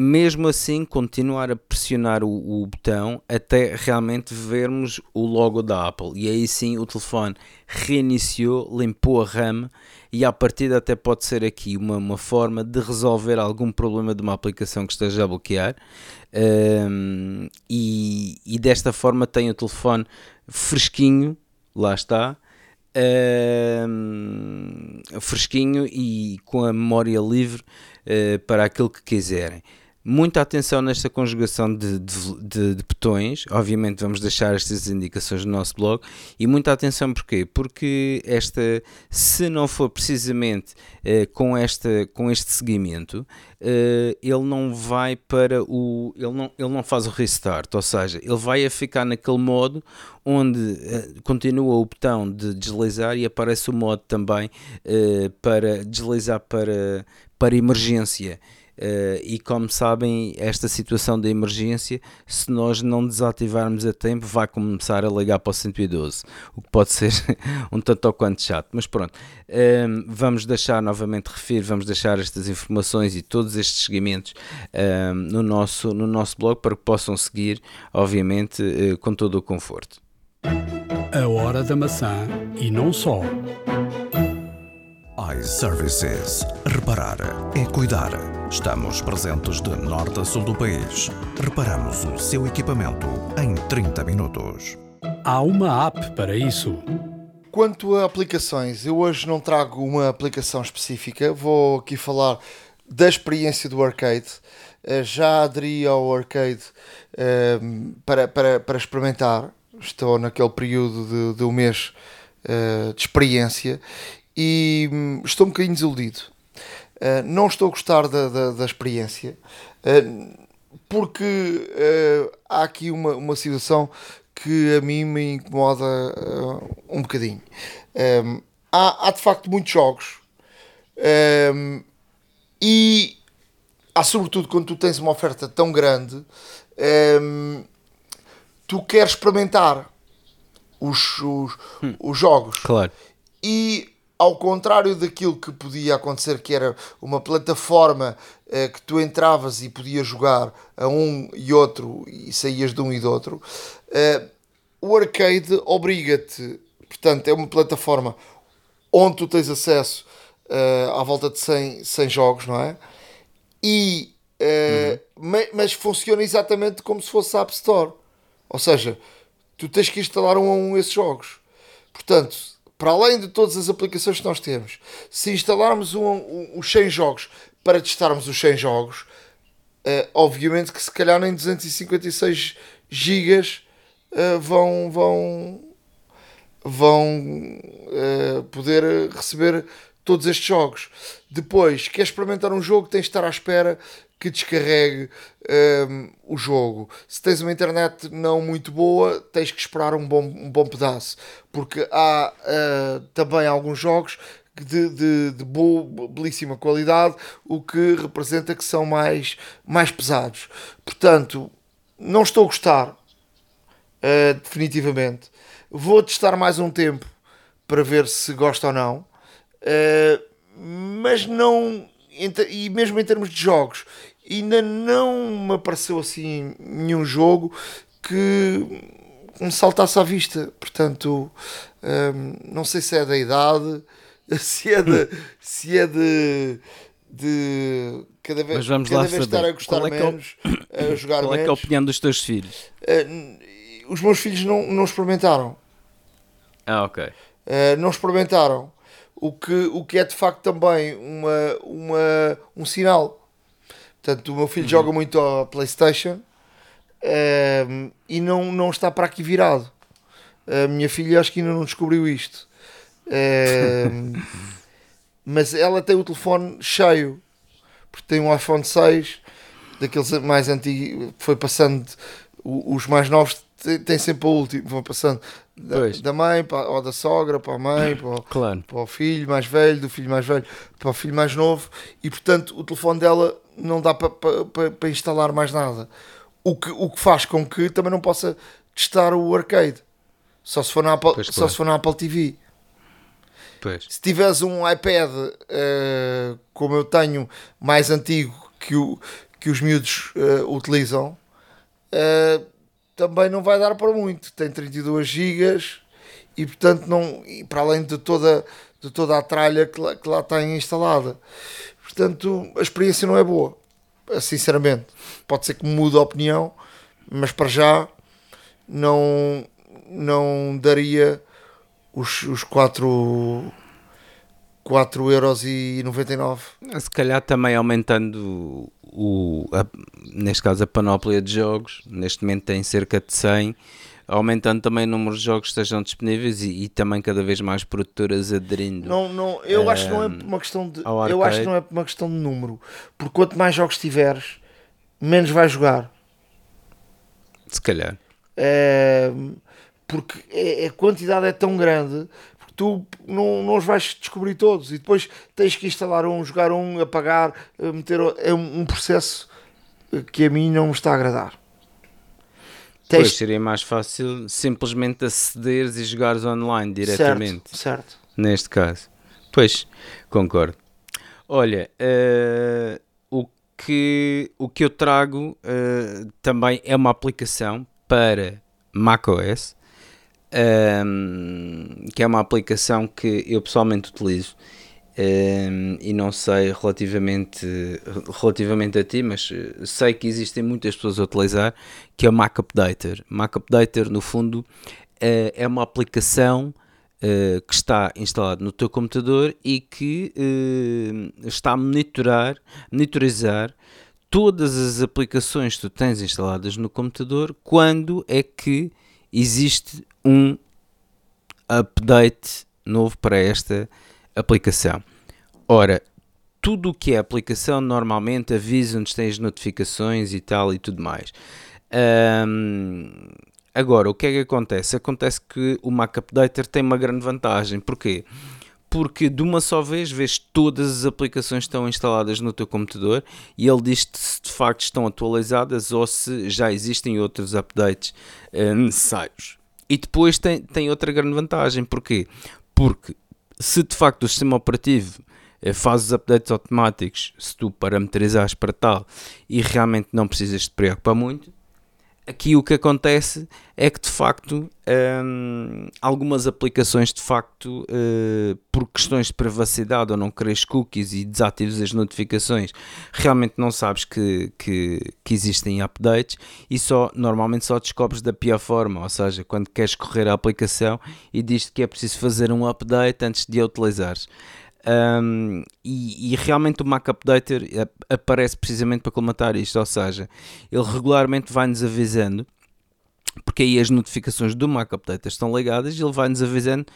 mesmo assim continuar a pressionar o, o, botão até realmente vermos o logo da Apple. E aí sim o telefone reiniciou, limpou a RAM e a partir até pode ser aqui uma, uma forma de resolver algum problema de uma aplicação que esteja a bloquear. Um, e, e, desta forma tem o telefone fresquinho, lá está. Um, fresquinho e com a memória livre uh, para aquilo que quiserem muita atenção nesta conjugação de, de, de, de, botões. Obviamente, vamos deixar estas indicações no nosso blog. E muita atenção porquê? Porque esta, se não for precisamente eh, com, esta, com este seguimento, eh, ele não vai para o. Ele não, ele não faz o restart, ou seja, ele vai a ficar naquele modo onde eh, continua o botão de deslizar e aparece o modo também eh, para deslizar para, para emergência. Uh, e como sabem, esta situação de emergência, se nós não desativarmos a tempo, vai começar a ligar para o 112, o que pode ser um tanto ou quanto chato. Mas pronto, uh, vamos deixar novamente, refiro, vamos deixar estas informações e todos estes seguimentos uh, no, nosso, no nosso blog para que possam seguir, obviamente, com todo o conforto. A hora da maçã e não só iServices. Reparar é cuidar. Estamos presentes de norte a sul do país. Reparamos o seu equipamento em 30 minutos. Há uma app para isso. Quanto a aplicações, eu hoje não trago uma aplicação específica, vou aqui falar da experiência do arcade. Eh, já aderi ao arcade ehm, para, para, para experimentar, estou naquele período de, de um mês eh, de experiência e hum, estou um bocadinho desiludido. Uh, não estou a gostar da, da, da experiência, uh, porque uh, há aqui uma, uma situação que a mim me incomoda um bocadinho. Um, há, há de facto muitos jogos um, e há sobretudo quando tu tens uma oferta tão grande, um, tu queres experimentar os, os, hum. os jogos. Claro. E ao contrário daquilo que podia acontecer, que era uma plataforma eh, que tu entravas e podias jogar a um e outro e saías de um e do outro, eh, o arcade obriga-te, portanto, é uma plataforma onde tu tens acesso eh, à volta de 100, 100 jogos, não é? E, uhum. mas funciona exatamente como se fosse a App Store, ou seja, tu tens que instalar um a um esses jogos. Portanto, para além de todas as aplicações que nós temos, se instalarmos um, um, os 100 jogos para testarmos os 100 jogos, uh, obviamente que se calhar nem 256 gigas uh, vão, vão, vão uh, poder receber todos estes jogos. Depois, quer experimentar um jogo, tens de estar à espera que descarregue um, o jogo. Se tens uma internet não muito boa, tens que esperar um bom, um bom pedaço, porque há uh, também alguns jogos de, de, de boa, belíssima qualidade, o que representa que são mais, mais pesados. Portanto, não estou a gostar, uh, definitivamente. Vou testar mais um tempo para ver se gosta ou não, uh, mas não. E mesmo em termos de jogos, ainda não me apareceu assim nenhum jogo que me saltasse à vista. Portanto, hum, não sei se é da idade, se é de. se é de, de cada vez, cada vez estar a gostar é menos, a jogar Qual menos. é, é a opinião dos teus filhos? Uh, os meus filhos não, não experimentaram. Ah, ok. Uh, não experimentaram. O que, o que é de facto também uma, uma, um sinal Portanto, o meu filho uhum. joga muito a PlayStation um, ehm, e não, não está para aqui virado. A minha filha acho que ainda não descobriu isto. Um, ehm, mas ela tem o telefone cheio, porque tem um iPhone 6, daqueles mais antigos, foi passando, os mais novos têm sempre o último, vão passando da, da, mãe para, ou da sogra para a mãe, para o, claro. para o filho mais velho, do filho mais velho para o filho mais novo, e portanto o telefone dela não dá para, para, para instalar mais nada. O que, o que faz com que também não possa testar o arcade. Só se for na Apple, pois, só claro. se for na Apple TV. Pois. Se tiveres um iPad uh, como eu tenho, mais antigo que, o, que os miúdos uh, utilizam, uh, também não vai dar para muito. Tem 32 GB e portanto não. E para além de toda, de toda a tralha que lá, que lá tem instalada. Portanto, a experiência não é boa, sinceramente. Pode ser que mude a opinião, mas para já não, não daria os, os 4, 4 euros e 99. Se calhar também aumentando o, a, neste caso a panóplia de jogos, neste momento tem cerca de 100 aumentando também o número de jogos que estejam disponíveis e, e também cada vez mais produtoras aderindo. Não, não, eu um, acho que não é uma questão de eu acho que não é uma questão de número, porque quanto mais jogos tiveres, menos vais jogar. Se calhar. É, porque é, a quantidade é tão grande que tu não, não os vais descobrir todos e depois tens que instalar um, jogar um, apagar, meter é um, um processo que a mim não me está a agradar. Pois seria mais fácil simplesmente acederes e jogares online diretamente. Certo, certo. Neste caso. Pois, concordo. Olha, uh, o, que, o que eu trago uh, também é uma aplicação para macOS, um, que é uma aplicação que eu pessoalmente utilizo um, e não sei relativamente, relativamente a ti, mas eh, sei que existem muitas pessoas a utilizar, que é o Mac Updater. Mac Updater, no fundo, é, é uma aplicação uh, que está instalada no teu computador e que uh, está a monitorar, monitorizar todas as aplicações que tu tens instaladas no computador quando é que existe um update novo para esta aplicação. Ora, tudo o que é aplicação normalmente avisa-nos, tens notificações e tal e tudo mais. Um, agora, o que é que acontece? Acontece que o Mac Updater tem uma grande vantagem. Porquê? Porque de uma só vez vês todas as aplicações que estão instaladas no teu computador e ele diz-te se de facto estão atualizadas ou se já existem outros updates uh, necessários. E depois tem, tem outra grande vantagem. Porquê? Porque se de facto o sistema operativo eh, faz os updates automáticos, se tu parametrizares para tal e realmente não precisas te preocupar muito, aqui o que acontece é que de facto um, algumas aplicações de facto uh, por questões de privacidade ou não queres cookies e desativas as notificações realmente não sabes que, que, que, existem updates e só normalmente só descobres da pior forma, ou seja, quando queres correr a aplicação e diz que é preciso fazer um update antes de a utilizares. Um, e, e, realmente o Mac Updater aparece precisamente para colmatar isto, ou seja, ele regularmente vai-nos avisando porque aí as notificações do Mac Update estão ligadas e ele vai-nos avisando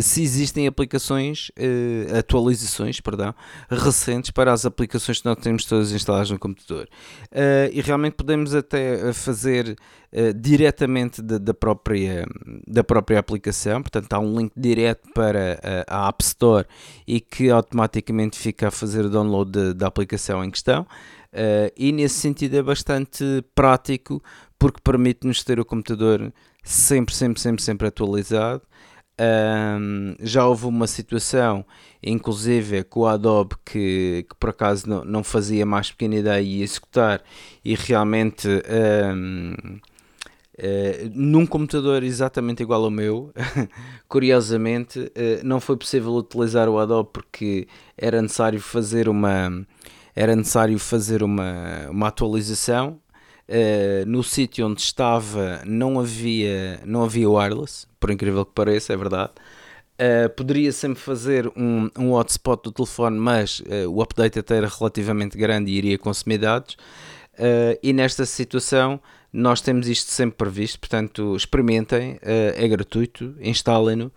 se existem aplicações, uh, atualizações, perdão, recentes para as aplicações que nós temos todas instaladas no computador. Uh, e realmente podemos até fazer uh, diretamente da, da, própria, da própria aplicação, portanto há um link direto para a App Store e que automaticamente fica a fazer o download da aplicação em questão. Uh, e nesse sentido é bastante prático porque permite-nos ter o computador sempre, sempre, sempre, sempre atualizado. Um, já houve uma situação, inclusive com o Adobe, que, que por acaso não, não fazia mais pequena ideia e executar, e realmente um, uh, eh, num computador exatamente igual ao meu, curiosamente, uh, não foi possível utilizar o Adobe porque era necessário fazer uma era necessário fazer uma, uma atualização. Uh, no sítio onde estava não havia, não havia wireless, por incrível que pareça, é verdade. Uh, poderia sempre fazer um, um hotspot do telefone, mas uh, o update até era relativamente grande e iria consumir dados. e nesta situação, nós temos isto sempre previsto, portanto, experimentem, é gratuito, instalem-no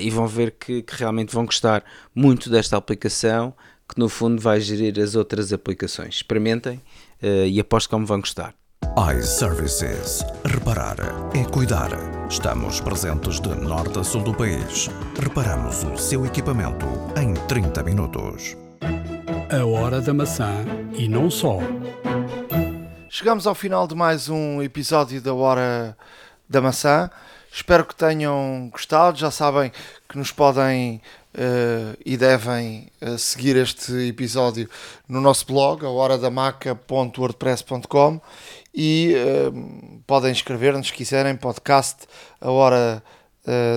e vão ver que, que realmente vão gostar muito desta aplicação que no fundo vai gerir as outras aplicações. Experimentem uh, e aposto como vão gostar. iServices. Reparar é cuidar. Estamos presentes de norte a sul do país. Reparamos o seu equipamento em 30 minutos. A hora da maçã e não só. Chegamos ao final de mais um episódio da Hora da Maçã. Espero que tenham gostado. Já sabem que nos podem uh, e devem uh, seguir este episódio no nosso blog, a horadamaca.wordpress.com e uh, podem escrever-nos se quiserem, podcast a hora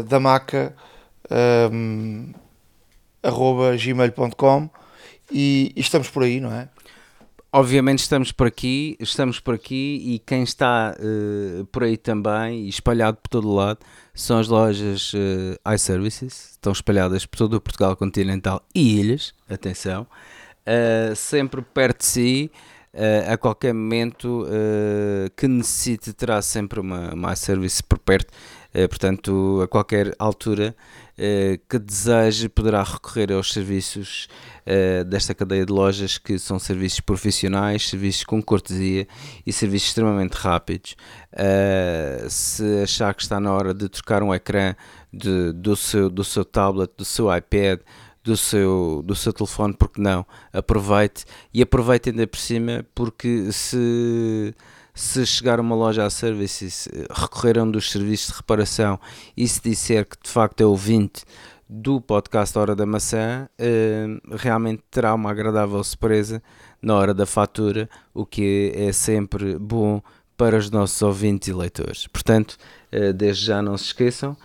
da maca arroba gmail.com e, e estamos por aí, não é? Obviamente estamos por aqui, estamos por aqui e quem está por aí também, espalhado por todo lado, são as lojas uh, iServices, estão espalhadas por todo o Portugal continental e ilhas, atenção, uh, sempre perto de si, uh, a qualquer momento que necessite terá sempre uma, uma iService por perto, portanto a qualquer altura que deseje poderá recorrer aos serviços desta cadeia de lojas que são serviços profissionais, serviços com cortesia e serviços extremamente rápidos. Uh, se achar que está na hora de trocar um ecrã de, do, seu, do seu tablet, do seu iPad, do seu, do seu telefone, porque não? Aproveite e aproveite ainda por cima, porque se, se chegar uma loja a services, recorrer a um dos serviços de reparação e se disser que de facto é ouvinte do podcast Hora da Maçã, uh, realmente terá uma agradável surpresa na hora da fatura, o que é sempre bom para os nossos ouvintes e leitores. Portanto, uh, desde já não se esqueçam.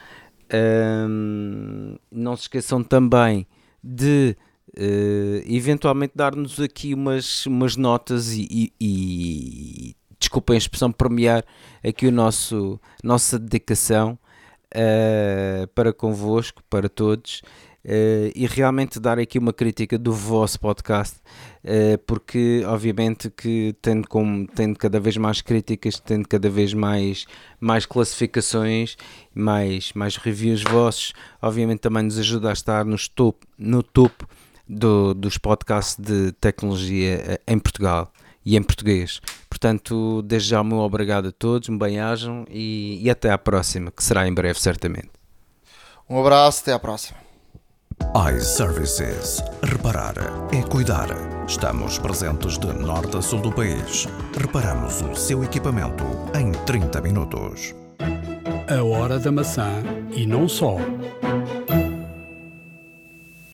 Um, não se esqueçam também de uh, eventualmente dar-nos aqui umas, umas notas e, e, e, desculpem a expressão, premiar aqui o nosso nossa dedicação uh, para convosco, para todos Uh, e realmente dar aqui uma crítica do vosso podcast, uh, porque obviamente que tendo, como, tendo cada vez mais críticas, tendo cada vez mais, mais classificações, mais, mais reviews vossos, obviamente também nos ajuda a estar nos top, no topo do, dos podcasts de tecnologia em Portugal e em português. Portanto, desde já, muito obrigado a todos, me bem-ajam e, e até à próxima, que será em breve, certamente. Um abraço, até à próxima iServices. Reparar é cuidar. Estamos presentes de norte a sul do país. Reparamos o seu equipamento em 30 minutos. A hora da maçã e não só.